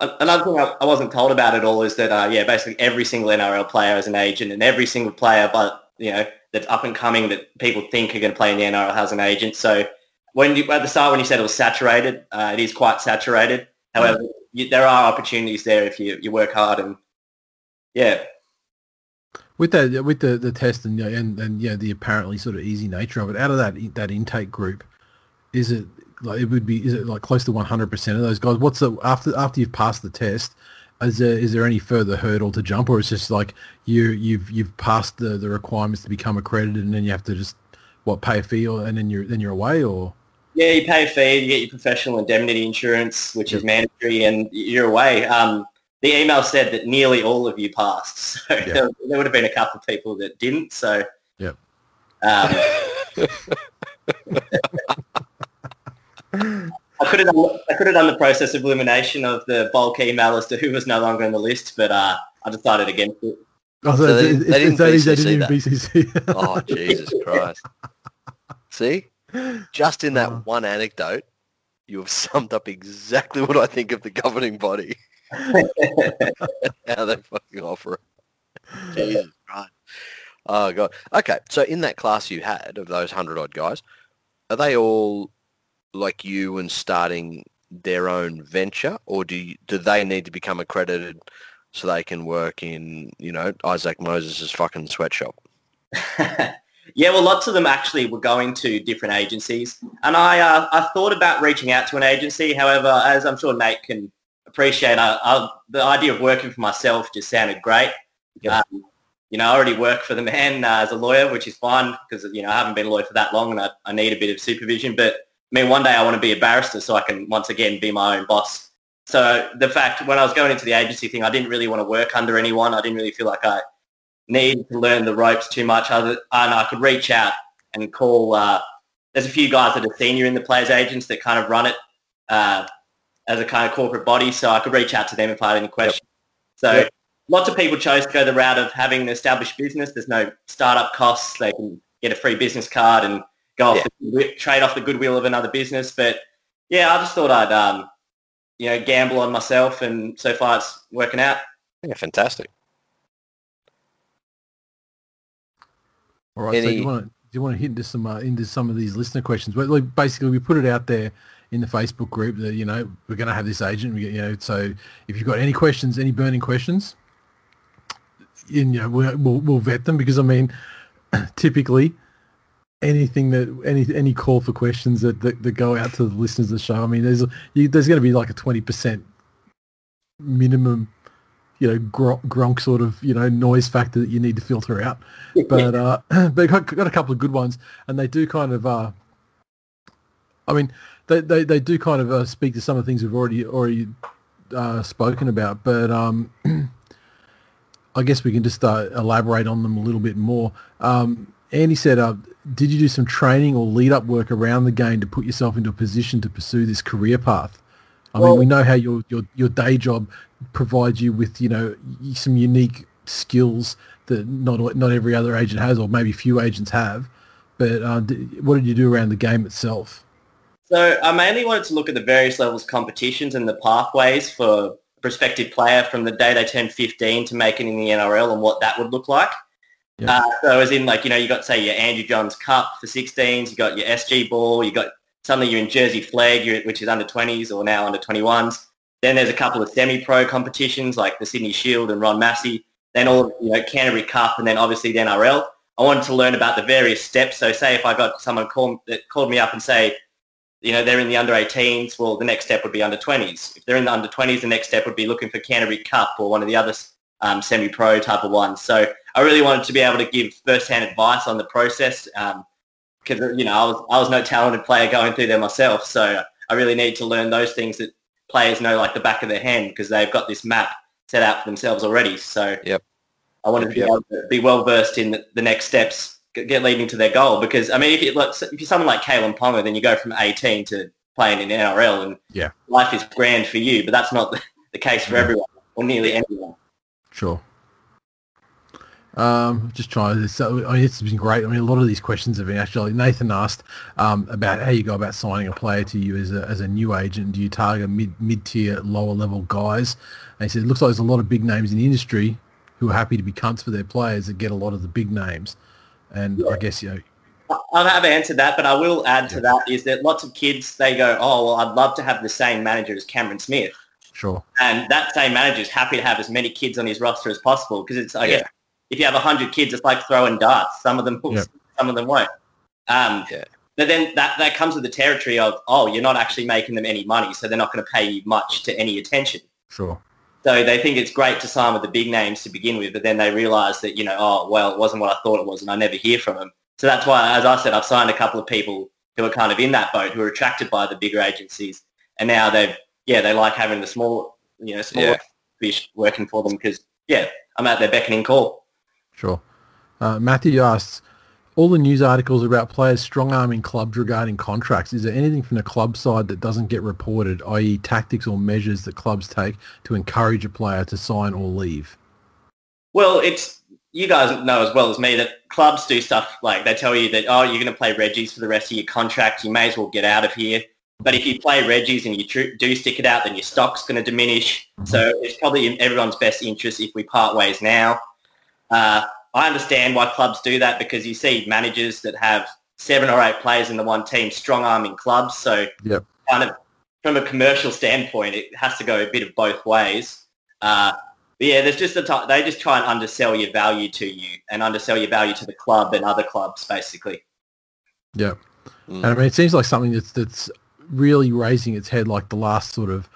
Another thing I, wasn't told about at all is that uh, yeah, basically every single NRL player is an agent, and every single player, but you know that's up and coming that people think are going to play in the NRL has an agent. So when you at the start when you said it was saturated, uh, it is quite saturated. However, you, there are opportunities there if you, you work hard and yeah, With that, with the, the test and and and yeah, the apparently sort of easy nature of it. Out of that that intake group, is it like it would be? Is it like close to one hundred percent of those guys? What's the after after you've passed the test? Is there is there any further hurdle to jump, or it's just like you you've you've passed the, the requirements to become accredited, and then you have to just what pay a fee, or, and then you're then you're away, or Yeah, you pay a fee, you get your professional indemnity insurance, which is mandatory, and you're away. Um, the email said that nearly all of you passed, so Yeah. there, there would have been a couple of people that didn't. So, Yep. um, I could have done, I could have done the process of elimination of the bulk email as to who was no longer on the list, but uh, I decided against it. oh, So they- it's- they didn't it's- they BCC didn't that. BCC. Oh, Jesus Christ. See? Just in that Oh. one anecdote, you have summed up exactly what I think of the governing body. How they fucking offer it. Jesus Christ. Oh, God. Okay, so in that class you had of those 100 odd guys, are they all like you and starting their own venture or do you, do they need to become accredited so they can work in, you know, Isaac Moses' fucking sweatshop? yeah, well, lots of them actually were going to different agencies, and I uh, I thought about reaching out to an agency. However, as I'm sure Nate can appreciate, I, I, the idea of working for myself just sounded great. Yeah. Um, you know, I already work for the man uh, as a lawyer, which is fine because you know I haven't been a lawyer for that long, and I, I need a bit of supervision. But I mean, one day I want to be a barrister so I can once again be my own boss So the fact when I was going into the agency thing, I didn't really want to work under anyone. I didn't really feel like I needed to learn the ropes too much. Other and I could reach out and call. Uh, there's a few guys that are senior in the players agents that kind of run it uh, as a kind of corporate body, so I could reach out to them if I had any questions. Yep. So yep. lots of people chose to go the route of having an established business. There's no startup costs. They can get a free business card and go off yeah. the, trade off the goodwill of another business. But yeah, I just thought I'd um, you know gamble on myself, and so far it's working out. Yeah, fantastic. All right, Any... so you want to, do you want to hit into some uh, into some of these listener questions? Well, basically, we put it out there in the Facebook group that you know we're going to have this agent. We you know, so if you've got any questions, any burning questions, in, you know, we'll, we'll, we'll vet them because I mean, typically anything that any any call for questions that, that, that go out to the listeners of the show. I mean, there's you, there's going to be like a twenty percent minimum, you know, gronk, gronk sort of you know noise factor that you need to filter out. But uh, but got, got a couple of good ones, and they do kind of. Uh, I mean, they, they, they do kind of uh, speak to some of the things we've already already uh, spoken about, but um, I guess we can just uh, elaborate on them a little bit more. Um, Andy said, uh, did you do some training or lead up work around the game to put yourself into a position to pursue this career path? I well, mean, we know how your, your, your day job provides you with, you know, some unique skills that not not every other agent has, or maybe few agents have. But uh, what did you do around the game itself? So I mainly wanted to look at the various levels of competitions and the pathways for a prospective player from the day they turn 15 to make it in the NRL and what that would look like. Yep. Uh, so as in like, you know, you got say your Andrew Johns Cup for 16s, you got your SG Ball, you got suddenly you're in Jersey Flegg, which is under 20s or now under 21s. Then there's a couple of semi-pro competitions like the Sydney Shield and Ron Massey. Then all, you know, Canterbury Cup and then obviously the NRL. I wanted to learn about the various steps. So say if I got someone call, that called me up and say, you know, they're in the under 18s, well, the next step would be under 20s. If they're in the under 20s, the next step would be looking for Canterbury Cup or one of the other um, semi-pro type of ones. So I really wanted to be able to give first-hand advice on the process because, um, you know, I was, I was no talented player going through there myself. So I really need to learn those things that players know like the back of their hand because they've got this map set out for themselves already. So yep. I wanted to be, able to be well versed in the, the next steps get leading to their goal. Because I mean, if, you, if you're someone like Kalyn Ponga, then you go from 18 to playing in NRL, and yeah, life is grand for you. But that's not the, the case for yeah. everyone or nearly anyone. Sure. Um, just trying to. So, I mean, it's been great. I mean, a lot of these questions have been actually. Nathan asked um, about how you go about signing a player to you as a, as a new agent. Do you target mid mid tier, lower level guys? And he said it looks like there's a lot of big names in the industry who are happy to be cunts for their players that get a lot of the big names. And yeah. I guess you know. I have answered that, but I will add to that is that lots of kids they go, oh well, I'd love to have the same manager as Cameron Smith. Sure. And that same manager is happy to have as many kids on his roster as possible because it's I yeah. guess if you have hundred kids, it's like throwing darts. Some of them will, yep. some of them won't. Um, yeah. But then that, that comes with the territory of, oh, you're not actually making them any money, so they're not going to pay you much to any attention. Sure. So they think it's great to sign with the big names to begin with, but then they realise that, you know, oh, well, it wasn't what I thought it was, and I never hear from them. So that's why, as I said, I've signed a couple of people who are kind of in that boat, who are attracted by the bigger agencies, and now they've, yeah, they like having the small, you know, small yeah. fish working for them because, yeah, I'm at their beckoning call. Sure. Uh, Matthew asks, all the news articles about players strong-arming clubs regarding contracts, is there anything from the club side that doesn't get reported, i.e. tactics or measures that clubs take to encourage a player to sign or leave? Well, it's you guys know as well as me that clubs do stuff like they tell you that, oh, you're going to play Reggies for the rest of your contract, you may as well get out of here. But if you play Reggies and you do stick it out, then your stock's going to diminish. Mm-hmm. So it's probably in everyone's best interest if we part ways now. Uh, I understand why clubs do that because you see managers that have seven or eight players in the one team strong arming clubs. So yep. kind of from a commercial standpoint, it has to go a bit of both ways. Uh, yeah, there's just a t- they just try and undersell your value to you and undersell your value to the club and other clubs, basically. Yeah, mm. and I mean, it seems like something that's that's really raising its head, like the last sort of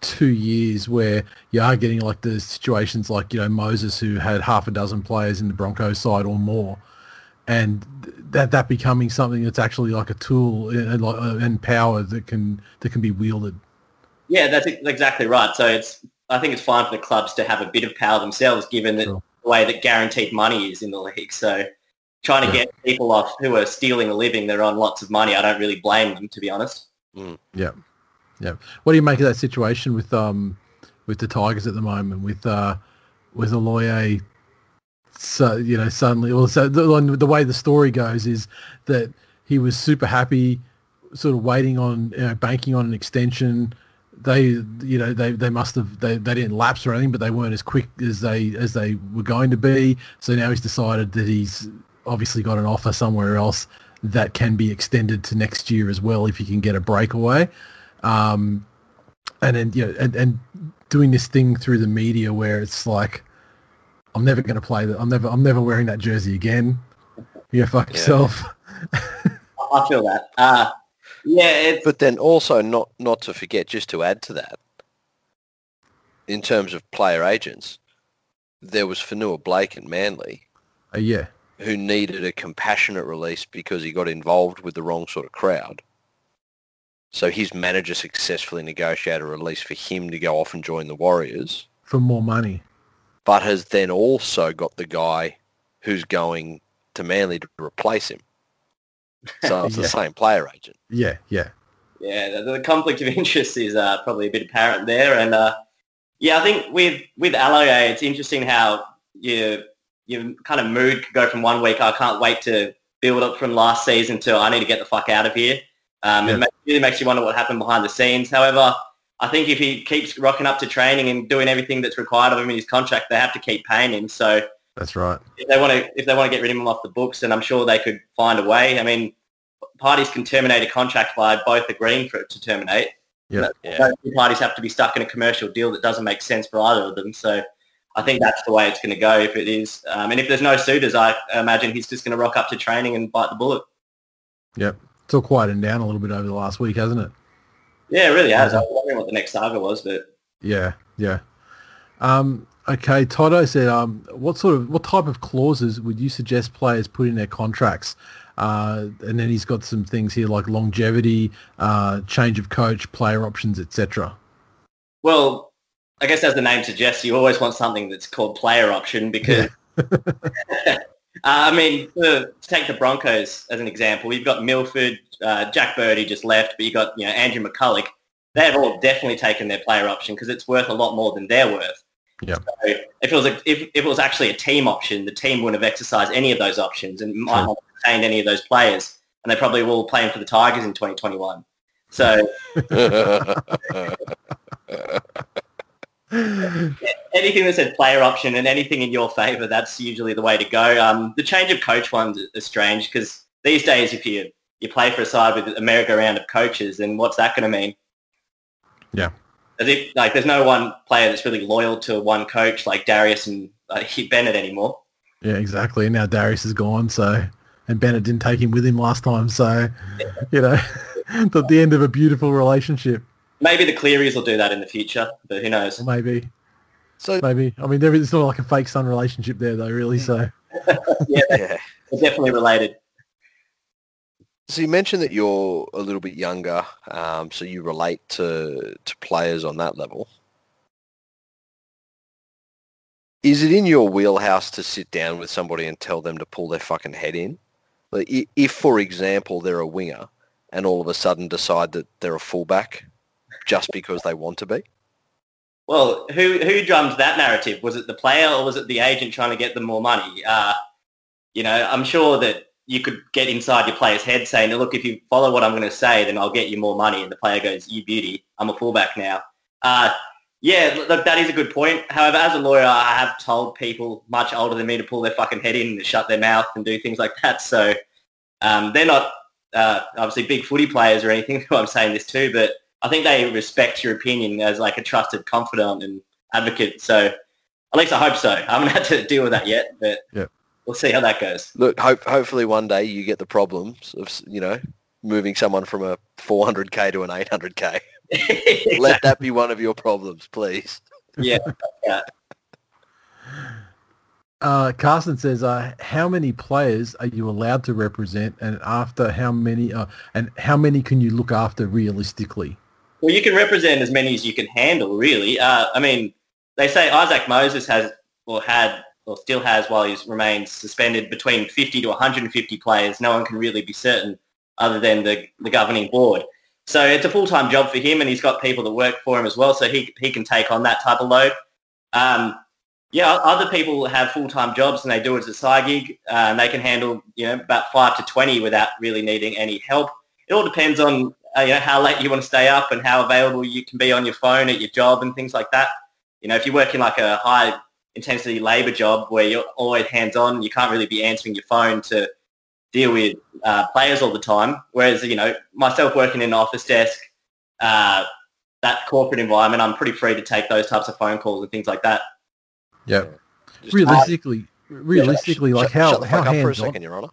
two years where you are getting like the situations like you know Moses who had half a dozen players in the Broncos side or more, and that that becoming something that's actually like a tool eh, eh, and, uh, eh, and power that can that can be wielded. Yeah, that's exactly right. So it's I think it's fine for the clubs to have a bit of power themselves, given that Sure. the way that guaranteed money is in the league. So trying to Yeah. get people off who are stealing a living, they're on lots of money. I don't really blame them, to be honest. Hmm. Yeah, yeah. What do you make of that situation with um with the Tigers at the moment with uh with Aloiai? So you know suddenly, well, so the, the way the story goes is that he was super happy, sort of waiting on you know, banking on an extension. They you know they they must have they, they didn't lapse or anything, but they weren't as quick as they as they were going to be. So now he's decided that he's obviously got an offer somewhere else that can be extended to next year as well if he can get a breakaway. Um, and then you know, and, and doing this thing through the media where it's like, I'm never going to play that. I'm never I'm never wearing that jersey again. You go fuck Yeah. yourself. I I feel that. Uh, yeah, it's, But then also not not to forget, just to add to that, in terms of player agents, there was Fonua-Blake and Manly Uh, yeah, who needed a compassionate release because he got involved with the wrong sort of crowd. So his manager successfully negotiated a release for him to go off and join the Warriors, for more money. but has then also got the guy who's going to Manly to replace him. So it's Yeah. the same player agent. Yeah, yeah, yeah, the, the conflict of interest is uh, probably a bit apparent there. And uh, yeah, I think with with Aloiai, it's interesting how you your kind of mood could go from one week, I can't wait to build up from last season to I need to get the fuck out of here. Um, Yeah. It ma- really makes you wonder what happened behind the scenes. However, I think if he keeps rocking up to training and doing everything that's required of him in his contract, they have to keep paying him. So that's right. if they want to if they want to get rid of him off the books, then I'm sure they could find a way. I mean, parties can terminate a contract by both agreeing for it to terminate. Yeah. Yeah. Parties have to be stuck in a commercial deal that doesn't make sense for either of them. So I think that's the way it's going to go if it is. Um, and if there's no suitors, I imagine he's just going to rock up to training and bite the bullet. Yep. It's all quieted down a little bit over the last week, hasn't it? Yeah, it really has. I was wondering what the next saga was, but Yeah, yeah. Um, okay, Toto said, um, what sort of, what type of clauses would you suggest players put in their contracts? Uh, and then he's got some things here like longevity, uh, change of coach, player options, etc. well, I guess as the name suggests, you always want something that's called player option because Uh, I mean, to, to take the Broncos as an example, you've got Milford, uh, Jack Birdie just left, but you've got you know Andrew McCullough. They've all definitely taken their player option because it's worth a lot more than they're worth. Yep. So if it was a, if, if it was actually a team option, the team wouldn't have exercised any of those options and might not have retained any of those players, and they probably will playing for the Tigers in 2021. So anything that said player option and anything in your favour, that's usually the way to go. Um, the change of coach ones are strange because these days, if you you play for a side with a merry-go-round of coaches, then what's that going to mean? Yeah. As if like there's no one player that's really loyal to one coach like Darius and uh, Bennett anymore. yeah, exactly. And now Darius is gone, so and Bennett didn't take him with him last time, so you know, at the end of a beautiful relationship, Maybe the Clearys will do that in the future, but who knows? or maybe, so maybe. I mean, there is it's not like a fake son relationship there, though, really. So yeah, yeah. definitely related. So you mentioned that you're a little bit younger, um, so you relate to to players on that level. Is it in your wheelhouse to sit down with somebody and tell them to pull their fucking head in? Like, if, for example, they're a winger and all of a sudden decide that they're a fullback just because they want to be? Well, who who drummed that narrative? Was it the player or was it the agent trying to get them more money? Uh, you know, I'm sure that you could get inside your player's head saying, look, if you follow what I'm going to say, then I'll get you more money. And the player goes, you beauty, I'm a fullback now. Uh, yeah, look, that is a good point. However, as a lawyer, I have told people much older than me to pull their fucking head in and shut their mouth and do things like that. So um, they're not uh, obviously big footy players or anything who I'm saying this to, but I think they respect your opinion as like a trusted confidant and advocate. So at least I hope so. I haven't had to deal with that yet, but Yep. we'll see how that goes. Look, hope, hopefully one day you get the problems of, you know, moving someone from a 400k to an 800k. Let that be one of your problems, please. yeah. Uh, Carson says, uh, "How many players are you allowed to represent, and after how many? Uh, and how many can you look after realistically?" Well, you can represent as many as you can handle, really. Uh, I mean, they say Isaac Moses has or had or still has while he's remained suspended between 50 to 150 players. No one can really be certain other than the, the governing board. So it's a full-time job for him and he's got people that work for him as well. So he, he can take on that type of load. Um, yeah, other people have full-time jobs and they do it as a side gig uh, and they can handle, you know, about five to 20 without really needing any help. It all depends on, uh, you know, how late you want to stay up and how available you can be on your phone at your job and things like that. You know, if you work in like a high intensity labour job where you're always hands-on, you can't really be answering your phone to deal with uh, players all the time. Whereas, you know, myself working in an office desk, uh, that corporate environment, I'm pretty free to take those types of phone calls and things like that. Yeah. Just- Realistically, realistically, like shut, how shut the how fuck up for a hands on? second, Your Honour.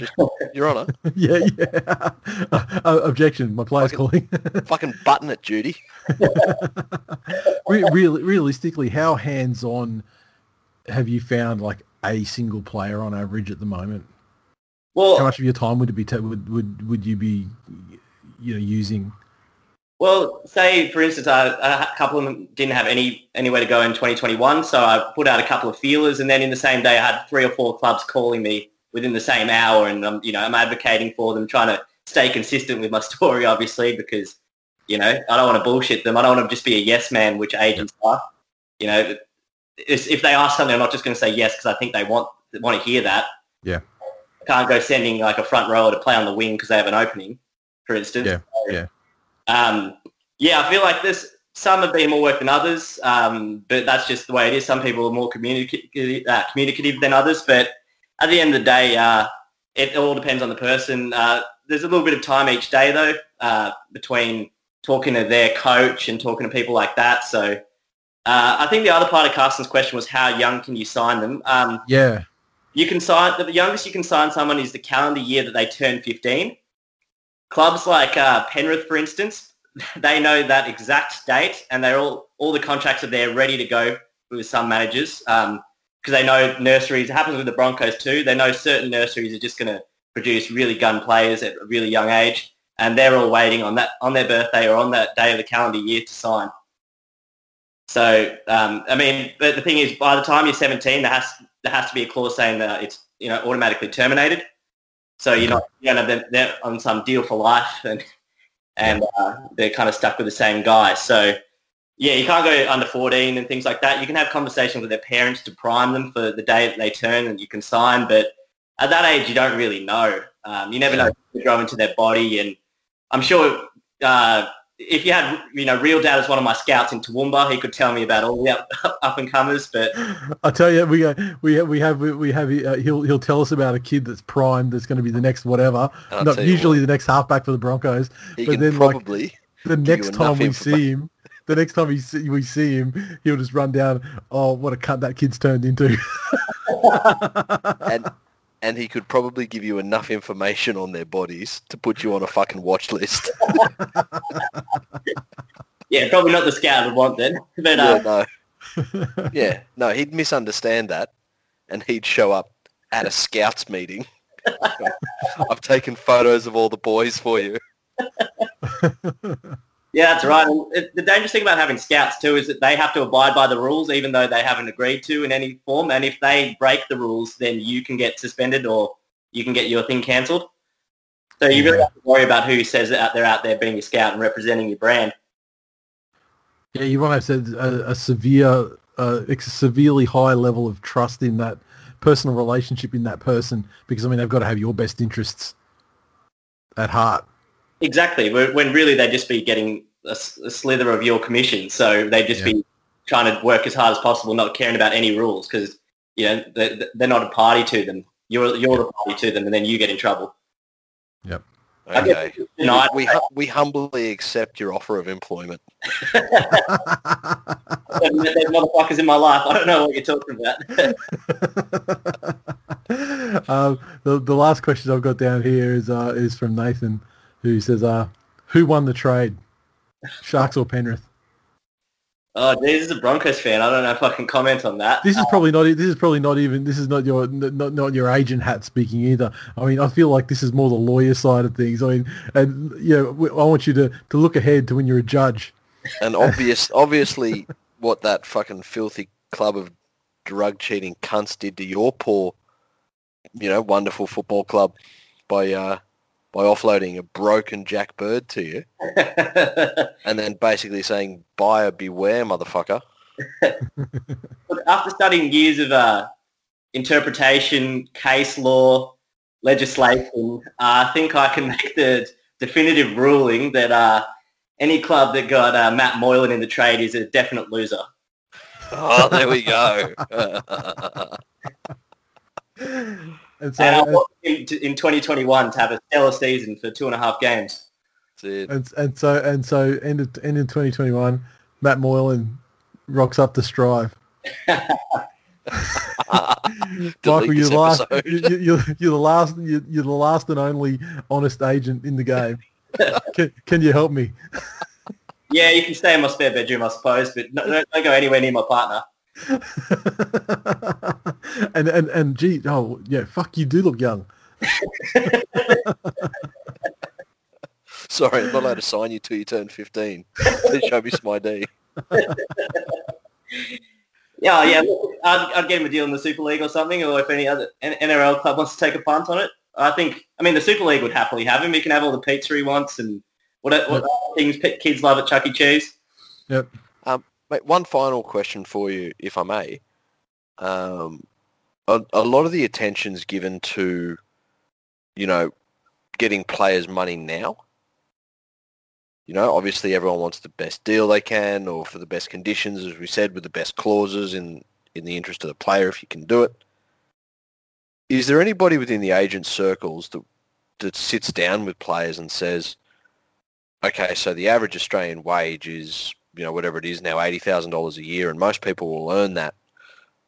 Just, Your Honour, yeah, yeah. Uh, objection. My player's calling. fucking button it, Judy. Re- real, realistically, how hands on have you found like a single player on average at the moment? Well, How much of your time would it be? ta would would would you be, you know, using? Well, say for instance, I, a couple of them didn't have any anywhere to go in 2021, so I put out a couple of feelers, and then in the same day, I had three or four clubs calling me within the same hour, and I'm you know I'm advocating for them, trying to stay consistent with my story, obviously, because you know I don't want to bullshit them. I don't want to just be a yes man, which agents are. You know, if they ask something, I'm not just going to say yes because I think they want want to hear that. Yeah. I can't go sending like a front rower to play on the wing because they have an opening, for instance. Yeah, So, yeah. Um, yeah, I feel like this. Some have been more work than others, um, but that's just the way it is. Some people are more communicative, uh, communicative than others, but at the end of the day, uh, it all depends on the person. Uh, there's a little bit of time each day though uh, between talking to their coach and talking to people like that. So uh, I think the other part of Carsten's question was how young can you sign them? Um, Yeah, you can sign the youngest you can sign someone is the calendar year that they turn 15. Clubs like uh, Penrith, for instance, they know that exact date, and they're all all the contracts are there ready to go with some managers because they know nurseries. It happens with the Broncos too. They know certain nurseries are just going to produce really gun players at a really young age, and they're all waiting on that on their birthday or on that day of the calendar year to sign. So, um, I mean, but the thing is, by the time you're 17, there has there has to be a clause saying that it's you know automatically terminated. So you're not you have they're on some deal for life, and and uh, they're kind of stuck with the same guy. So yeah, you can't go under 14 and things like that. You can have conversations with their parents to prime them for the day that they turn, and you can sign. But at that age, you don't really know. Um, you never know to grow into their body, and I'm sure uh, if you had, you know, Real Dad is one of my scouts in Toowoomba, he could tell me about all the up, up and comers. But I'll tell you, we uh, we have, we have we have uh, he'll he'll tell us about a kid that's primed that's going to be the next whatever. Not tell you usually the next halfback for the Broncos. He But can then, like, probably The next time we see him, the next time we see, we see him, he'll just run down. Oh, what a cut that kid's turned into. and and he could probably give you enough information on their bodies to put you on a fucking watch list. yeah, probably not the scout I would want then. But yeah, uh, no. yeah, no, he'd misunderstand that, and he'd show up at a scouts meeting. I've taken photos of all the boys for you. yeah, that's right. It- the dangerous thing about having scouts too is that they have to abide by the rules, even though they haven't agreed to in any form. And if they break the rules, then you can get suspended or you can get your thing cancelled. So you really have to worry about who says that they're out there being a scout and representing your brand. Yeah, you want to have a, a severe, uh, severely high level of trust in that personal relationship in that person because I mean they've got to have your best interests at heart. Exactly. When when really they'd just be getting a, slither of your commission. So they'd just Yeah. be trying to work as hard as possible, not caring about any rules because, you know, they, they're not a party to them. You're, you're the party to them and then you get in trouble. Yep. guess Okay. it's denied. We, we humbly accept your offer of employment. There's motherfuckers in my life. I don't know what you're talking about. um, the the last question I've got down here is uh, is from Nathan, who says, uh, "Who won the trade, Sharks or Penrith?" Oh, this is a Broncos fan. I don't know if I can comment on that. This is probably not. e- This is probably not even. This is not your not, not your agent hat speaking either. I mean, I feel like this is more the lawyer side of things. I mean, and yeah, I want you to to look ahead to when you're a judge. And obvious, obviously, what that fucking filthy club of drug cheating cunts did to your poor, you know, wonderful football club by uh, by offloading a broken Jack Bird to you, and then basically saying, "Buyer beware, motherfucker." Look, after studying years of uh, interpretation, case law, legislation, uh, I think I can make the definitive ruling that uh, any club that got uh, Matt Moylan in the trade is a definite loser. Oh, there we go. And so, And I want him to, in 2021 to have a stellar season for two and a half games. That's it. and, and so and so end of end of 2021, Matt Moylan rocks up the strive. Delete Michael, you're the last. You, you, you're, you're the last. You're, you're the last and only honest agent in the game. can, can you help me? Yeah, you can stay in my spare bedroom, I suppose, but no, don't, don't go anywhere near my partner. and and and gee, oh yeah, fuck, you do look young. Sorry, I'm not allowed to sign you till you turn 15. Please show me some ID. Yeah, yeah. I'd, I'd get him a deal in the Super League or something, or if any other NRL club wants to take a punt on it. I think, I mean, the Super League would happily have him. He can have all the pizza he wants and what, what other things kids love at Chuck E. Cheese. Yep. Um, Mate, one final question for you, if I may. Um, a, a lot of the attention's given to, you know, getting players money now. You know, obviously everyone wants the best deal they can or for the best conditions, as we said, with the best clauses in, in the interest of the player if you can do it. Is there anybody within the agent circles that, that sits down with players and says, okay, so the average Australian wage is you know, whatever it is now, eighty thousand dollars a year, and most people will earn that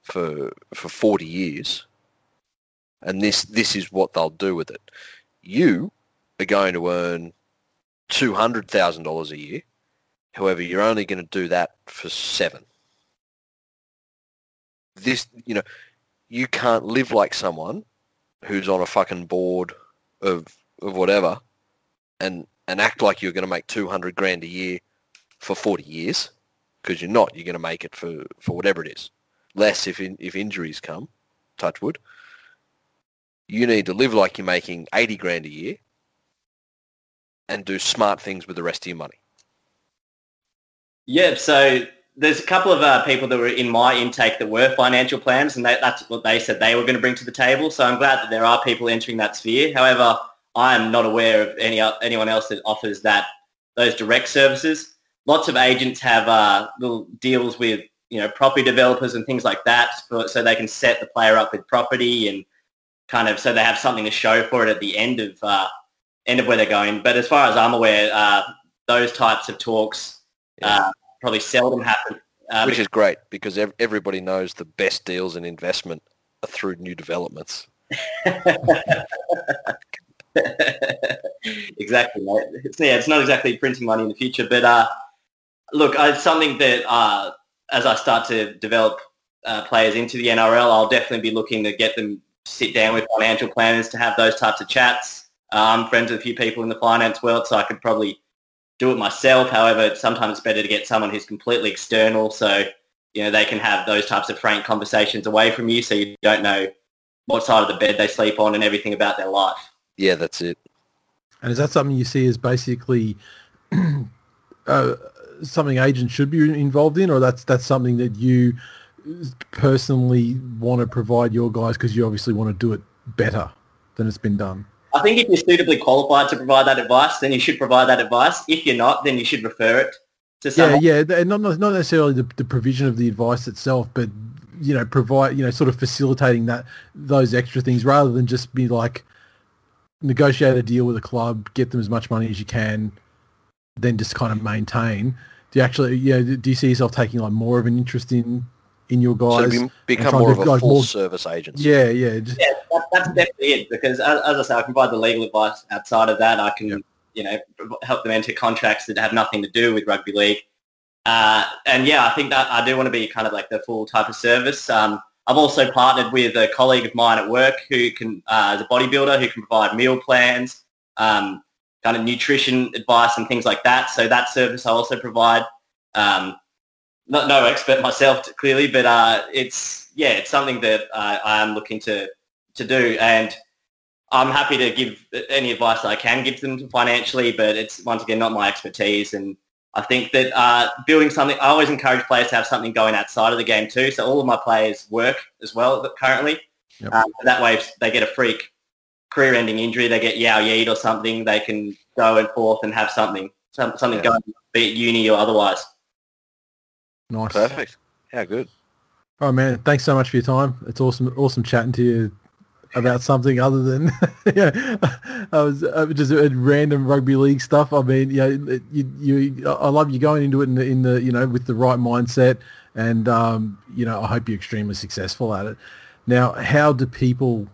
for for forty years. And this this is what they'll do with it. You are going to earn two hundred thousand dollars a year. However, you're only going to do that for seven. This, you know, you can't live like someone who's on a fucking board of of whatever, and and act like you're going to make two hundred grand a year for 40 years because you're not. You're going to make it for, for whatever it is. Less if in, if injuries come, touch wood. You need to live like you're making 80 grand a year and do smart things with the rest of your money. Yeah, so there's a couple of uh, people that were in my intake that were financial plans, and they, that's what they said they were going to bring to the table. So I'm glad that there are people entering that sphere. However, I am not aware of any anyone else that offers that those direct services. Lots of agents have uh, little deals with you know property developers and things like that, for, so they can set the player up with property and kind of so they have something to show for it at the end of uh, end of where they're going. But as far as I'm aware, uh, those types of talks uh, probably seldom happen. Uh, Which is great because ev- everybody knows the best deals in investment are through new developments. exactly. Mate. It's, yeah, it's not exactly printing money in the future, but uh, look, uh, it's something that uh, as I start to develop uh, players into the NRL, I'll definitely be looking to get them sit down with financial planners to have those types of chats. Uh, I'm friends with a few people in the finance world, so I could probably do it myself. However, sometimes it's better to get someone who's completely external, so you know they can have those types of frank conversations away from you, so you don't know what side of the bed they sleep on and everything about their life. Yeah, that's it. And is that something you see as basically uh, something agents should be involved in, or that's that's something that you personally want to provide your guys because you obviously want to do it better than it's been done? I think if you're suitably qualified to provide that advice, then you should provide that advice. If you're not, then you should refer it to Yeah, someone. yeah, not not not necessarily the, the provision of the advice itself, but you know, provide you know, sort of facilitating that those extra things rather than just be like negotiate a deal with a club, get them as much money as you can, then just kind of maintain. Do you actually, yeah, do you see yourself taking like more of an interest in in your So guys? be, become more to, of a like, full more- service agency. yeah, yeah, just, Yeah, that, that's definitely it. Because as, as I say, I can provide the legal advice. Outside of that, I can, Yep. you know, help them enter contracts that have nothing to do with rugby league. Uh, and yeah, I think that I do want to be kind of like the full type of service. Um, I've also partnered with a colleague of mine at work who can, uh, as a bodybuilder, who can provide meal plans, um, kind of nutrition advice and things like that. So that service I also provide. Um, not no expert myself clearly, but uh, it's yeah, it's something that uh, I am looking to to do, and I'm happy to give any advice that I can give them financially. But it's once again not my expertise, and I think that uh, building something, I always encourage players to have something going outside of the game too. So all of my players work as well currently. Yep. Um, that way, if they get a freak career-ending injury, they get Yao Yeet or something, they can go and forth and have something, something yeah. going, be it uni or otherwise. Nice. Perfect. Yeah, good. Oh man, thanks so much for your time. It's awesome, awesome chatting to you about something other than yeah, I was uh, just uh, random rugby league stuff. I mean, yeah, you, you, I love you going into it in the, in the you know with the right mindset, and um, you know I hope you're extremely successful at it. Now, how do people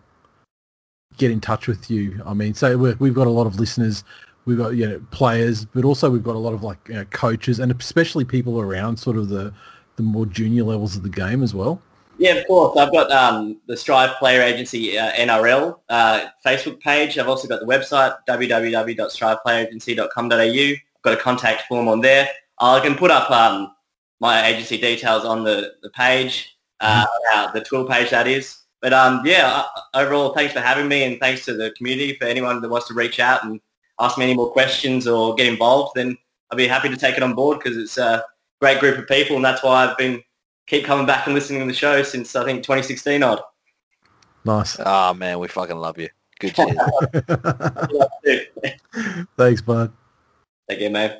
get in touch with you? I mean, so we've got a lot of listeners we've got you know players, but also we've got a lot of like you know, coaches and especially people around sort of the the more junior levels of the game as well. Yeah, of course. I've got um, the Strive Player Agency uh, NRL uh, Facebook page. I've also got the website www.striveplayeragency.com.au. I've got a contact form on there. I can put up um, my agency details on the, the page, uh, mm-hmm. the Twill page that is. But um, yeah, overall, thanks for having me and thanks to the community for anyone that wants to reach out and ask me any more questions or get involved, then I'll be happy to take it on board because it's a great group of people, and that's why I've been keep coming back and listening to the show since I think 2016 odd. Nice. Ah oh, man, we fucking love you. Good cheers. Thanks, bud. Thank you, mate.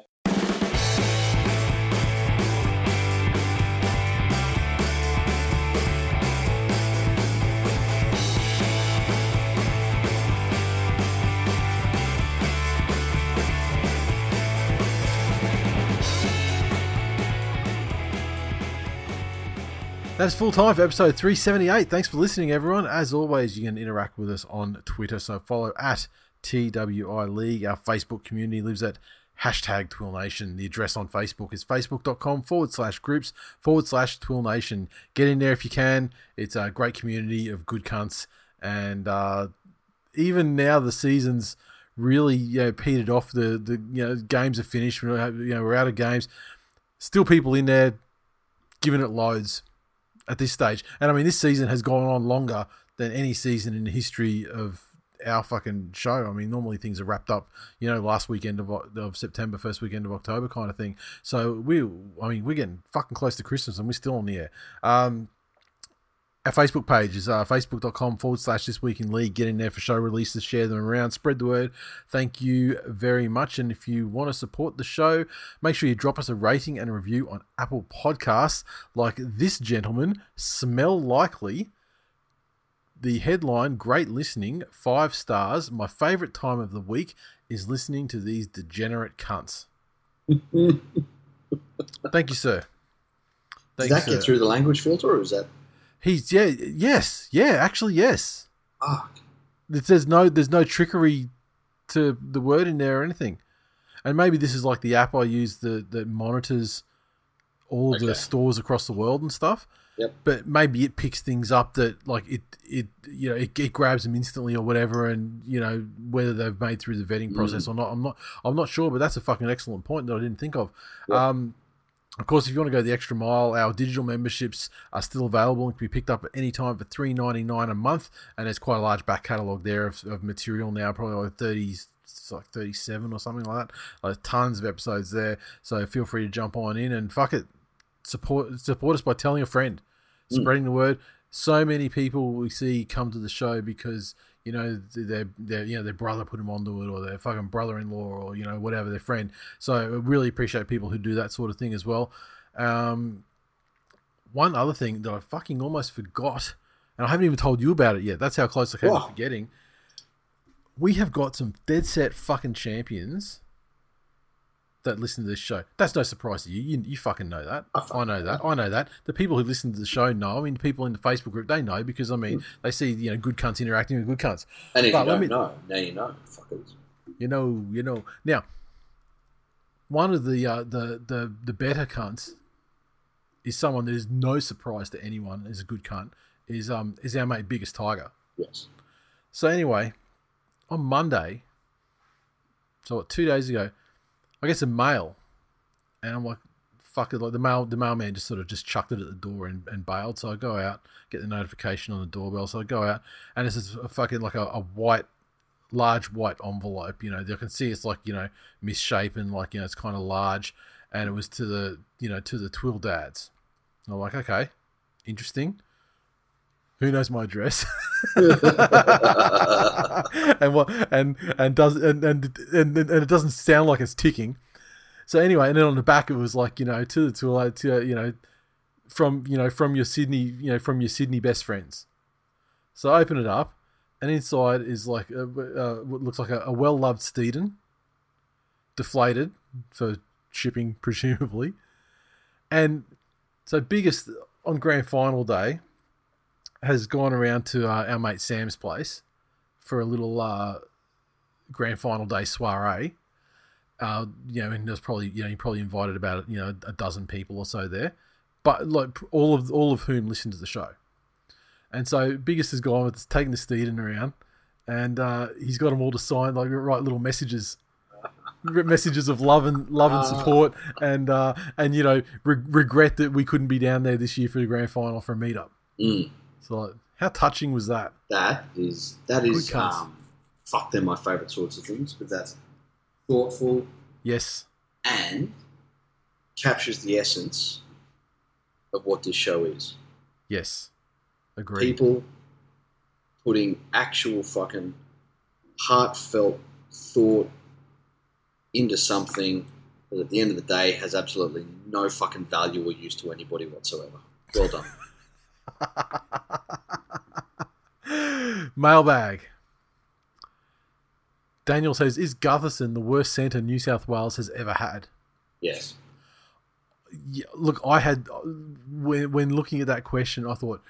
That's full time for episode 378. Thanks for listening, everyone. As always, you can interact with us on Twitter. So follow at TWI League. Our Facebook community lives at hashtag Twill Nation. The address on Facebook is facebook.com forward slash groups forward slash Twill Nation. Get in there if you can. It's a great community of good cunts. And uh, even now, the season's really you know, petered off. The, the you know games are finished. You know, we're out of games. Still people in there giving it loads at this stage. And I mean, this season has gone on longer than any season in the history of our fucking show. I mean, normally things are wrapped up, you know, last weekend of, of September, first weekend of October kind of thing. So we, I mean, we're getting fucking close to Christmas and we're still on the air. Um, our Facebook page is uh, facebook.com forward slash this week in league. Get in there for show releases, share them around, spread the word. Thank you very much. And if you want to support the show, make sure you drop us a rating and a review on Apple Podcasts, like this gentleman, Smell Likely. The headline, great listening, five stars. My favorite time of the week is listening to these degenerate cunts. Thank you, sir. Thank Does that you, get through the language filter, or is that He's yeah, yes, yeah, actually yes. Fuck. There's no there's no trickery to the word in there or anything. And maybe this is like the app I use that that monitors all okay. the stores across the world and stuff. Yep. But maybe it picks things up that like it it you know it, it grabs them instantly or whatever, and you know whether they've made through the vetting process mm. or not. I'm not I'm not sure, but that's a fucking excellent point that I didn't think of. Yep. Um, of course, if you want to go the extra mile, our digital memberships are still available and can be picked up at any time for three ninety nine a month. And there's quite a large back catalogue there of, of material now, probably like thirty, like thirty seven or something like that. Like tons of episodes there. So feel free to jump on in and fuck it, support support us by telling a friend, mm. spreading the word. So many people we see come to the show because you know their their you know their brother put them onto it or their fucking brother-in-law or you know whatever their friend. So I really appreciate people who do that sort of thing as well. Um, one other thing that I fucking almost forgot and I haven't even told you about it yet that's how close I came to forgetting. We have got some dead set fucking champions that listen to this show. That's no surprise to you. You, you fucking know that. I, I know that. I know that. The people who listen to the show know. I mean, people in the Facebook group they know because I mean, mm. they see you know good cunts interacting with good cunts. And if but you don't me, know, now you know, fuckers. You know, you know. Now, one of the uh, the the the better cunts is someone that is no surprise to anyone is a good cunt. Is um is our mate biggest tiger. Yes. So anyway, on Monday, so what, two days ago, I guess a mail, and I'm like, fuck it, like the mail, the mailman just sort of just chucked it at the door and, and bailed. So I go out, get the notification on the doorbell. So I go out, and it's just a fucking like a, a white, large white envelope. You know, you can see it's like you know misshapen, like you know it's kind of large, and it was to the you know to the Twill dads. And I'm like, okay, interesting. Who knows my address? and what and and does and, and and and it doesn't sound like it's ticking. So anyway, and then on the back it was like you know to to like to you know from you know from your Sydney you know from your Sydney best friends. So I open it up, and inside is like a, uh, what looks like a, a well loved Steeden, deflated for shipping presumably, and so biggest on grand final day has gone around to uh, our mate Sam's place for a little uh, grand final day soiree. Uh, you know, and there's probably you know he probably invited about you know a dozen people or so there, but like all of all of whom listened to the show, and so biggest has gone with taking the Steeden around, and uh, he's got them all to sign like write little messages. messages of love and love and support, and uh, and you know re- regret that we couldn't be down there this year for the grand final for a meetup. Mm. So like, how touching was that? That is that is um, fuck. They're my favourite sorts of things, but that's thoughtful Yes, and captures the essence of what this show is. yes, agreed. People putting actual fucking heartfelt thought into something that at the end of the day has absolutely no fucking value or use to anybody whatsoever. Well done. Mailbag. Daniel says, "Is Gutherson the worst centre New South Wales has ever had?" yes. Yeah, look, I had when when looking at that question, I thought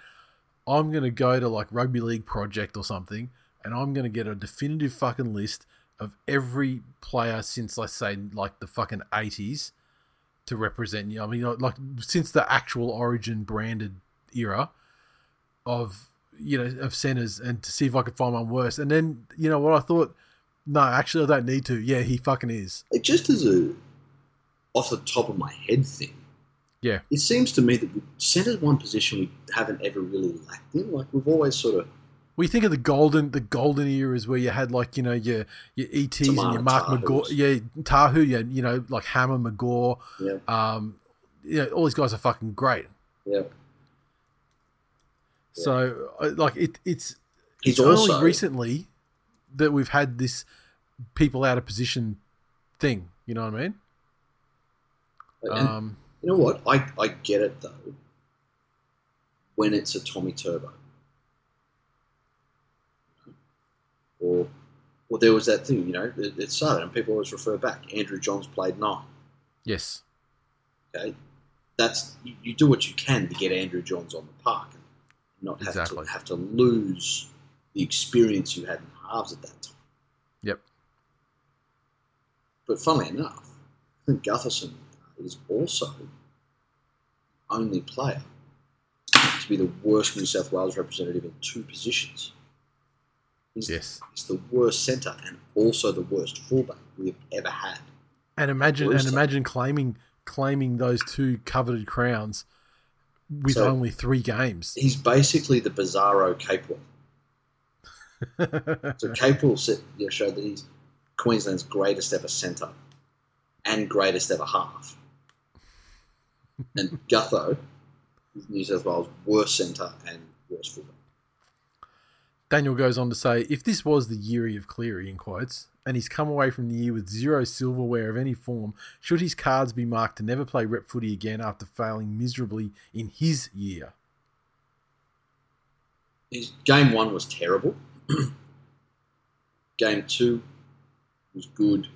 I'm gonna go to like rugby league project or something, and I'm gonna get a definitive fucking list of every player since let's say like the fucking 80s to represent you. I mean, like since the actual Origin branded era of you know of centers, and to see if I could find one worse. And then you know what I thought. No, actually, I don't need to. Yeah, he fucking is. It just as a off the top of my head thing. Yeah. It seems to me that center's one position we haven't ever really lacked in. Like we've always sort of Well, you think of the golden, the golden eras where you had like you know your your ETs and your Mark. McGaw, yeah, Tahu, yeah, you know like Hammer McGaw, yeah, um, you know all these guys are fucking great. yeah. So like it, it's He's it's also only recently that we've had this people out of position thing. You know what I mean? Um, you know what? I, I get it though. When it's a Tommy Turbo, or or there was that thing, you know, it, it started and people always refer back. Andrew Johns played nine. yes, Okay, that's you, you do what you can to get Andrew Johns on the park not have Exactly. to have to lose the experience you had in halves at that time. yep, But funnily enough, I think Gutherson is also only player to be the worst New South Wales representative in two positions. He's, yes. he's the worst centre and also the worst fullback we've ever had. And imagine and Awesome. imagine claiming claiming those two coveted crowns with So- only three games. He's basically the bizarro Capewell. So Capewell said, you know, showed that he's Queensland's greatest ever centre and greatest ever half. And Gutho New South Wales' worst centre and worst fullback. Daniel goes on to say, if this was the year of Cleary, in quotes, and he's come away from the year with zero silverware of any form, should his cards be marked to never play rep footy again after failing miserably in his year? His game one was terrible. game two was good.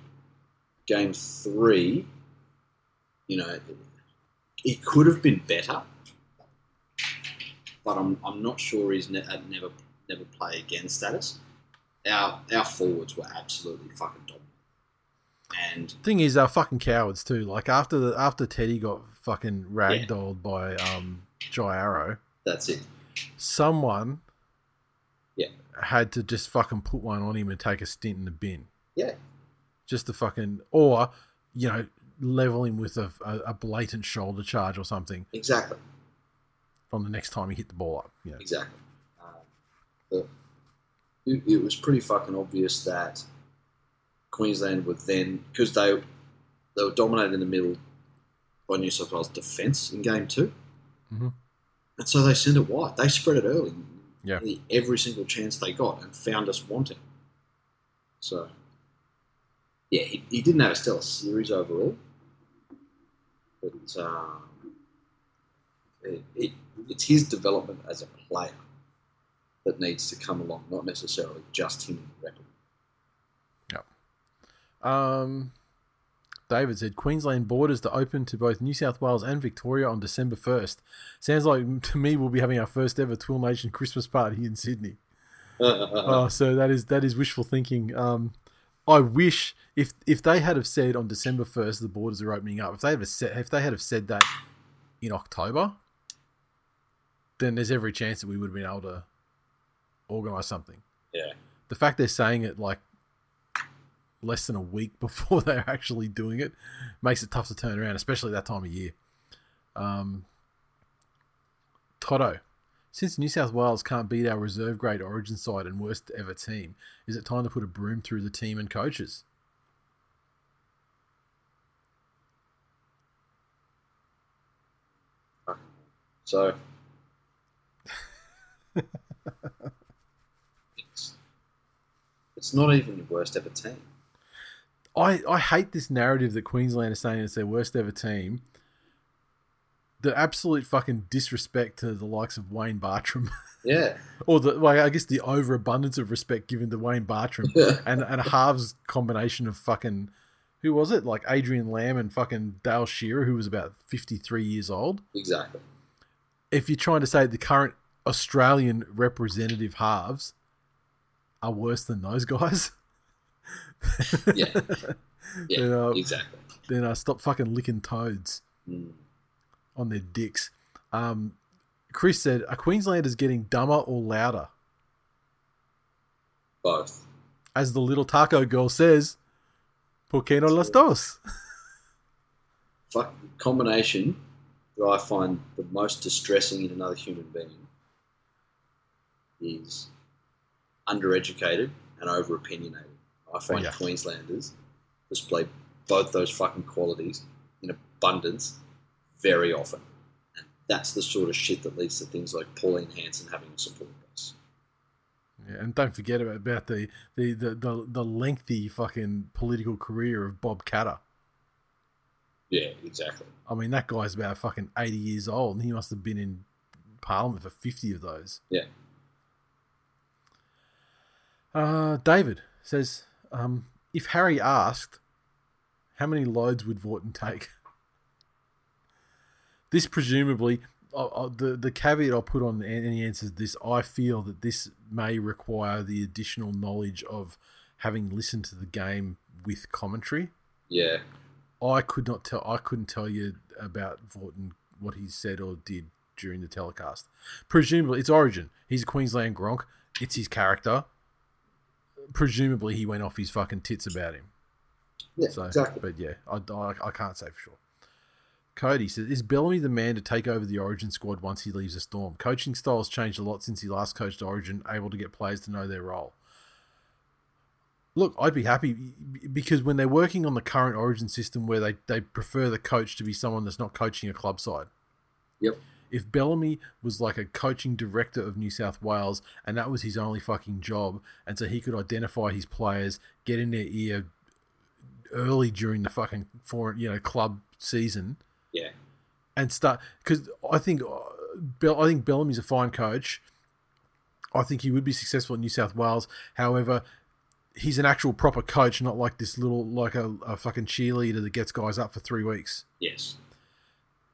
Game three, you know, it could have been better, but I'm, I'm not sure he's ne- never never play again status. Our our forwards were absolutely fucking dominant. And Thing is, they're fucking cowards too. Like after the after Teddy got fucking ragdolled by um Jai Arrow, that's it. someone Yeah. had to just fucking put one on him and take a stint in the bin. Yeah. Just to fucking or you know level him with a, a, a blatant shoulder charge or something Exactly. from the next time he hit the ball up. Know. Exactly. Um, the, it, it was pretty fucking obvious that Queensland would then because they they were dominated in the middle by New South Wales defence in game 2 Mhm. and so they sent it wide. They spread it early. Yeah. Every single chance they got and found us wanting. So, yeah, he, he didn't have a stellar series overall, but um, it, it, it's his development as a player that needs to come along, not necessarily just him in the record. Um, David said Queensland borders to open to both New South Wales and Victoria on December 1st. Sounds like to me we'll be having our first ever Twill Nation Christmas party in Sydney. Oh, so that is that is wishful thinking. Um, I wish if if they had have said on December 1st the borders are opening up, if they have said if they had have said that in October, then there's every chance that we would have been able to organise something. yeah, the fact they're saying it like less than a week before they're actually doing it makes it tough to turn around, especially that time of year. Um, Toto, since New South Wales can't beat our reserve grade Origin side and worst ever team, is it time to put a broom through the team and coaches? so it's not even your worst ever team. I, I hate this narrative that Queensland is saying it's their worst ever team. The absolute fucking disrespect to the likes of Wayne Bartrim. Yeah, or the well, I guess the overabundance of respect given to Wayne Bartrim and and a halves combination of fucking who was it like Adrian Lam and fucking Dale Shearer who was about fifty three years old. exactly. If you're trying to say the current Australian representative halves are worse than those guys, Yeah, yeah, then, uh, exactly. then uh, stop fucking licking toads Mm. on their dicks. Um, Chris said, "Are Queenslanders getting dumber or louder?" Both. As the little taco girl says, "Por qué no las dos?" Fuck, combination that I find the most distressing in another human being is undereducated and over opinionated. I find yeah. Queenslanders display both those fucking qualities in abundance very often. And that's the sort of shit that leads to things like Pauline Hanson having a support base. Yeah, and don't forget about, about the, the, the, the, the lengthy fucking political career of Bob Katter. Yeah, exactly. I mean, that guy's about fucking 80 years old, and he must have been in Parliament for 50 of those. Yeah. Uh, David says, um, if Harry asked, how many loads would Vautin take? This presumably, uh, uh, the the caveat I'll put on any answers to this, I feel that this may require the additional knowledge of having listened to the game with commentary. Yeah. I could not tell. I couldn't tell you about Vautin what he said or did during the telecast. Presumably, it's Origin. He's a Queensland Gronk. It's his character. Presumably, he went off his fucking tits about him. Yeah, So, exactly. but yeah, I, I, I can't say for sure. Cody says, "Is Bellamy the man to take over the Origin squad once he leaves the Storm? Coaching styles changed a lot since he last coached Origin, able to get players to know their role." Look, I'd be happy because when they're working on the current Origin system, where they, they prefer the coach to be someone that's not coaching a club side. Yep. If Bellamy was like a coaching director of New South Wales and that was his only fucking job, and so he could identify his players, get in their ear early during the fucking foreign, you know, club season, Yeah. and start because I think uh, Bell, I think Bellamy's a fine coach. I think he would be successful in New South Wales. However, he's an actual proper coach, not like this little like a, a fucking cheerleader that gets guys up for three weeks. Yes.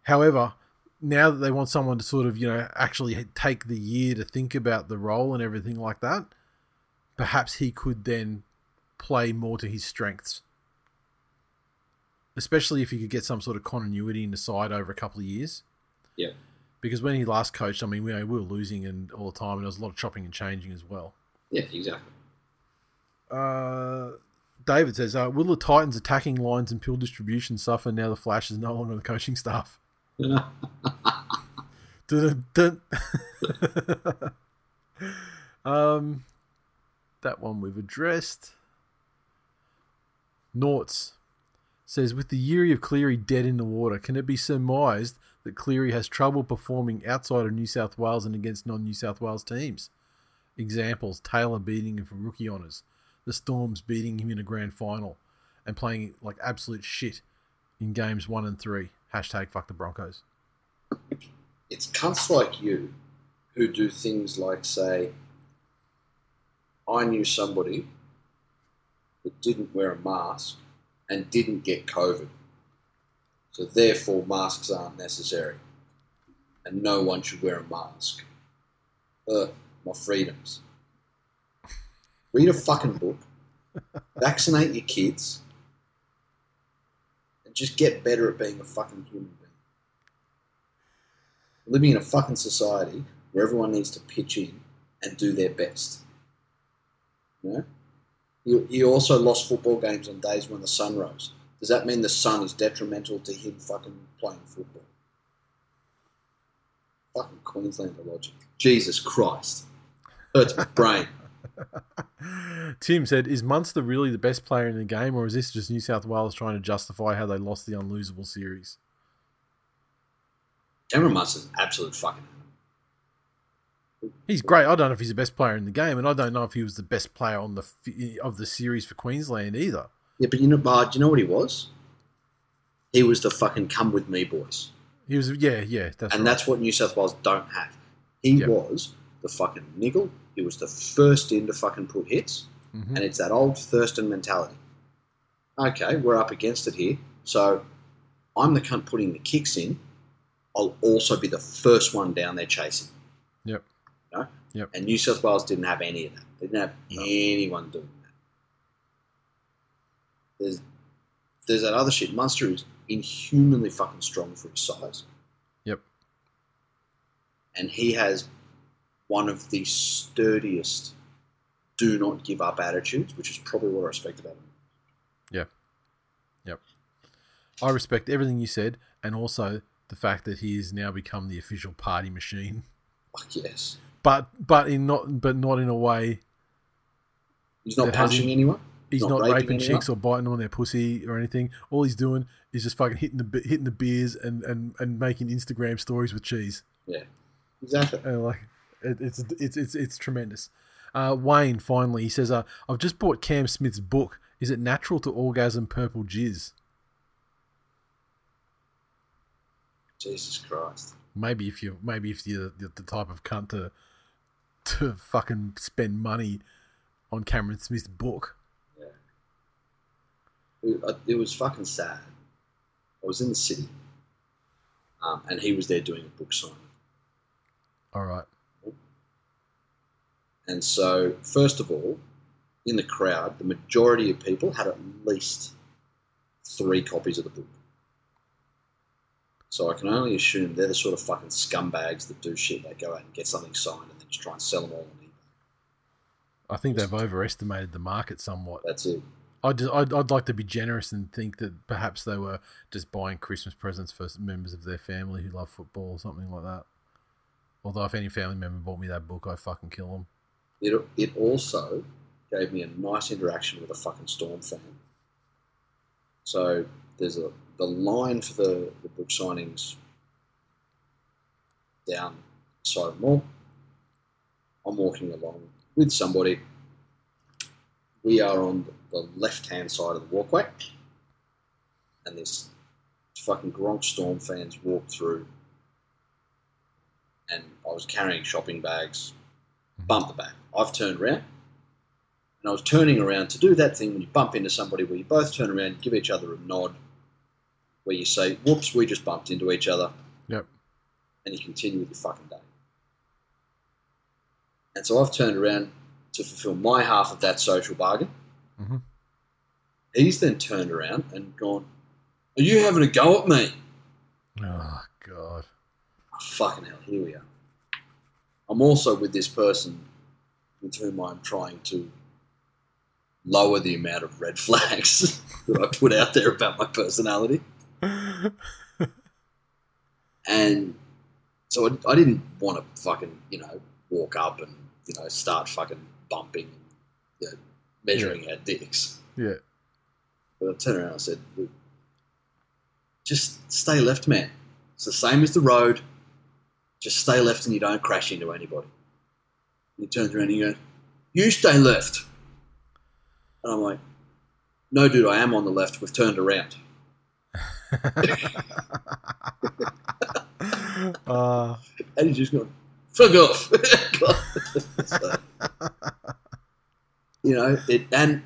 However, now that they want someone to sort of you know actually take the year to think about the role and everything like that, perhaps he could then play more to his strengths. especially if he could get some sort of continuity in the side over a couple of years. Yeah. Because when he last coached, I mean, we, we were losing and all the time, and there was a lot of chopping and changing as well. Yeah, exactly. Uh, David says, uh, "Will the Titans' attacking lines and pill distribution suffer now the Flash is no longer the coaching staff?" Um, that one we've addressed. Noughts says, with the Yuri of Cleary dead in the water, can it be surmised that Cleary has trouble performing outside of New South Wales and against non-New South Wales teams? Examples: Taylor beating him for rookie honours, the Storms beating him in a grand final, and playing like absolute shit in games one and three. Hashtag fuck the Broncos. It's cunts like you who do things like say, I knew somebody that didn't wear a mask and didn't get COVID. So therefore masks aren't necessary. And no one should wear a mask. Uh, my freedoms. Read a fucking book. Vaccinate your kids. And just get better at being a fucking human being. Living in a fucking society where everyone needs to pitch in and do their best. You know? He, he also lost football games on days when the sun rose. Does that mean the sun is detrimental to him fucking playing football? Fucking Queenslander logic. Jesus Christ. Hurts my brain. Tim said, "Is Munster really the best player in the game, or is this just New South Wales trying to justify how they lost the unlosable series?" Cameron Munster's an absolute fucking He's great. I don't know if he's the best player in the game, and I don't know if he was the best player on the f- of the series for Queensland either. Yeah, but you know, but you know what he was? He was the fucking come with me boys. He was, yeah, yeah, that's and right. that's what New South Wales don't have. He Yep. was the fucking niggle. He was the first in to fucking put hits, Mhm. and it's that old Thurston mentality. Okay, we're up against it here, so I'm the cunt putting the kicks in. I'll also be the first one down there chasing. Yep. You know? Yep. And New South Wales didn't have any of that. They didn't have No. anyone doing that. There's there's that other shit. Munster is inhumanly fucking strong for his size. Yep. And he has one of the sturdiest do not give up attitudes, which is probably what I respect about him. Yeah. Yep. I respect everything you said, and also the fact that he has now become the official party machine. Fuck yes. But but in not but not in a way. He's not punching him- anyone. He's Not not, raping raping, chicks or biting them on their pussy or anything. All he's doing is just fucking hitting the hitting the beers and, and, and making Instagram stories with cheese. Yeah. Exactly. And like it, it's it's it's it's tremendous. Uh, Wayne finally he says, uh, "I've just bought Cam Smith's book. Is it natural to orgasm purple jizz? Jesus Christ. Maybe if you maybe if you're the, the type of cunt to to fucking spend money on Cameron Smith's book. It, uh, it was fucking sad. I was in the city, um, and he was there doing a book signing. All right, And so, first of all, in the crowd, the majority of people had at least three copies of the book. So I can only assume they're the sort of fucking scumbags that do shit. They go out and get something signed and then just try and sell them all on eBay. I think they've overestimated the market somewhat. That's it. I'd, I'd, I'd like to be generous and think that perhaps they were just buying Christmas presents for members of their family who love football or something like that. Although if any family member bought me that book, I'd fucking kill them. It, it also gave me a nice interaction with a fucking Storm fan. So there's a the line for the, the book signings down side of the mall. I'm walking along with somebody. We are on the left hand side of the walkway, and this fucking Gronk Storm fans walk through. And I was carrying shopping bags, bump the back. I've turned around, and I was turning around to do that thing when you bump into somebody where you both turn around, give each other a nod, where you say, "Whoops, we just bumped into each other," Yep. and you continue with your fucking day. And so I've turned around to fulfill my half of that social bargain. Mhm. He's then turned around and gone, Are you having a go at me? Oh God. Oh, fucking hell, here we are. I'm also with this person with whom I'm trying to lower the amount of red flags that I put out there about my personality. And so I, I didn't want to fucking, you know, walk up and, you know, start fucking bumping, you know, measuring our dicks. Yeah. But I turned around and I said, Look, just stay left, man. It's the same as the road. Just stay left and you don't crash into anybody. And he turns around and he goes, You stay left. And I'm like, No, dude, I am on the left. We've turned around. Uh, And he's just going, Fuck off. So, you know, it, and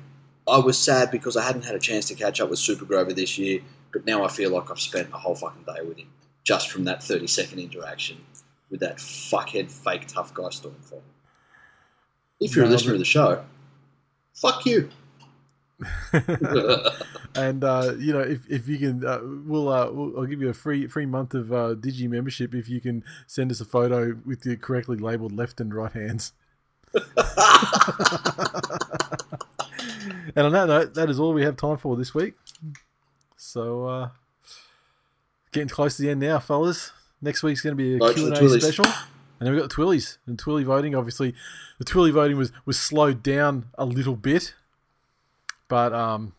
I was sad because I hadn't had a chance to catch up with Super Grover this year, but now I feel like I've spent a whole fucking day with him just from that 30 second interaction with that fuckhead fake tough guy Stormfront. If you're a listener but- of the show, fuck you. and uh, you know, if, if you can, uh, we'll, uh, we'll I'll give you a free free month of uh, Digi membership if you can send us a photo with your correctly labeled left and right hands. and on that note, that is all we have time for this week. So, uh, getting close to the end now, fellas. Next week's going to be a Vote Q&A special, and then we've got the Twillies and Twilly voting. Obviously, the Twilly voting was was slowed down a little bit, but um,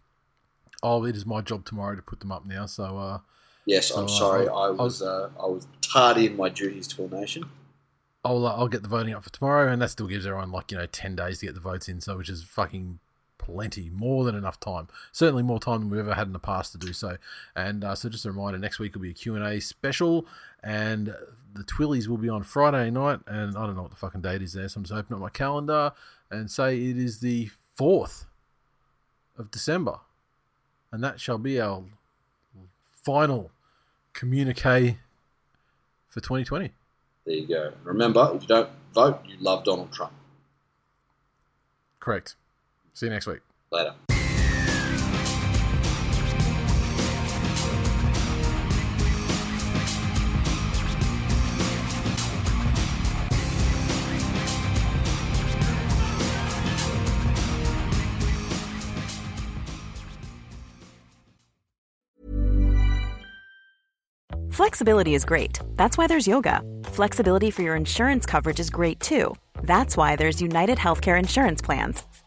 oh, it is my job tomorrow to put them up now. So, uh, yes, So, I'm uh, sorry. I'll- I was uh, I was tardy in my duties to a nation. I'll uh, I'll get the voting up for tomorrow, and that still gives everyone like you know ten days to get the votes in, so which is fucking plenty, more than enough time. Certainly more time than we've ever had in the past to do so. And uh, so just a reminder, next week will be a Q and A special, and the Twillies will be on Friday night, and I don't know what the fucking date is there, so I'm just opening up my calendar and say it is the fourth of December, and that shall be our final communique for 2020. There you go. Remember, if you don't vote, you love Donald Trump. Correct. See you next week. Later. Flexibility is great. That's why there's yoga. Flexibility for your insurance coverage is great too. That's why there's United Healthcare Insurance Plans.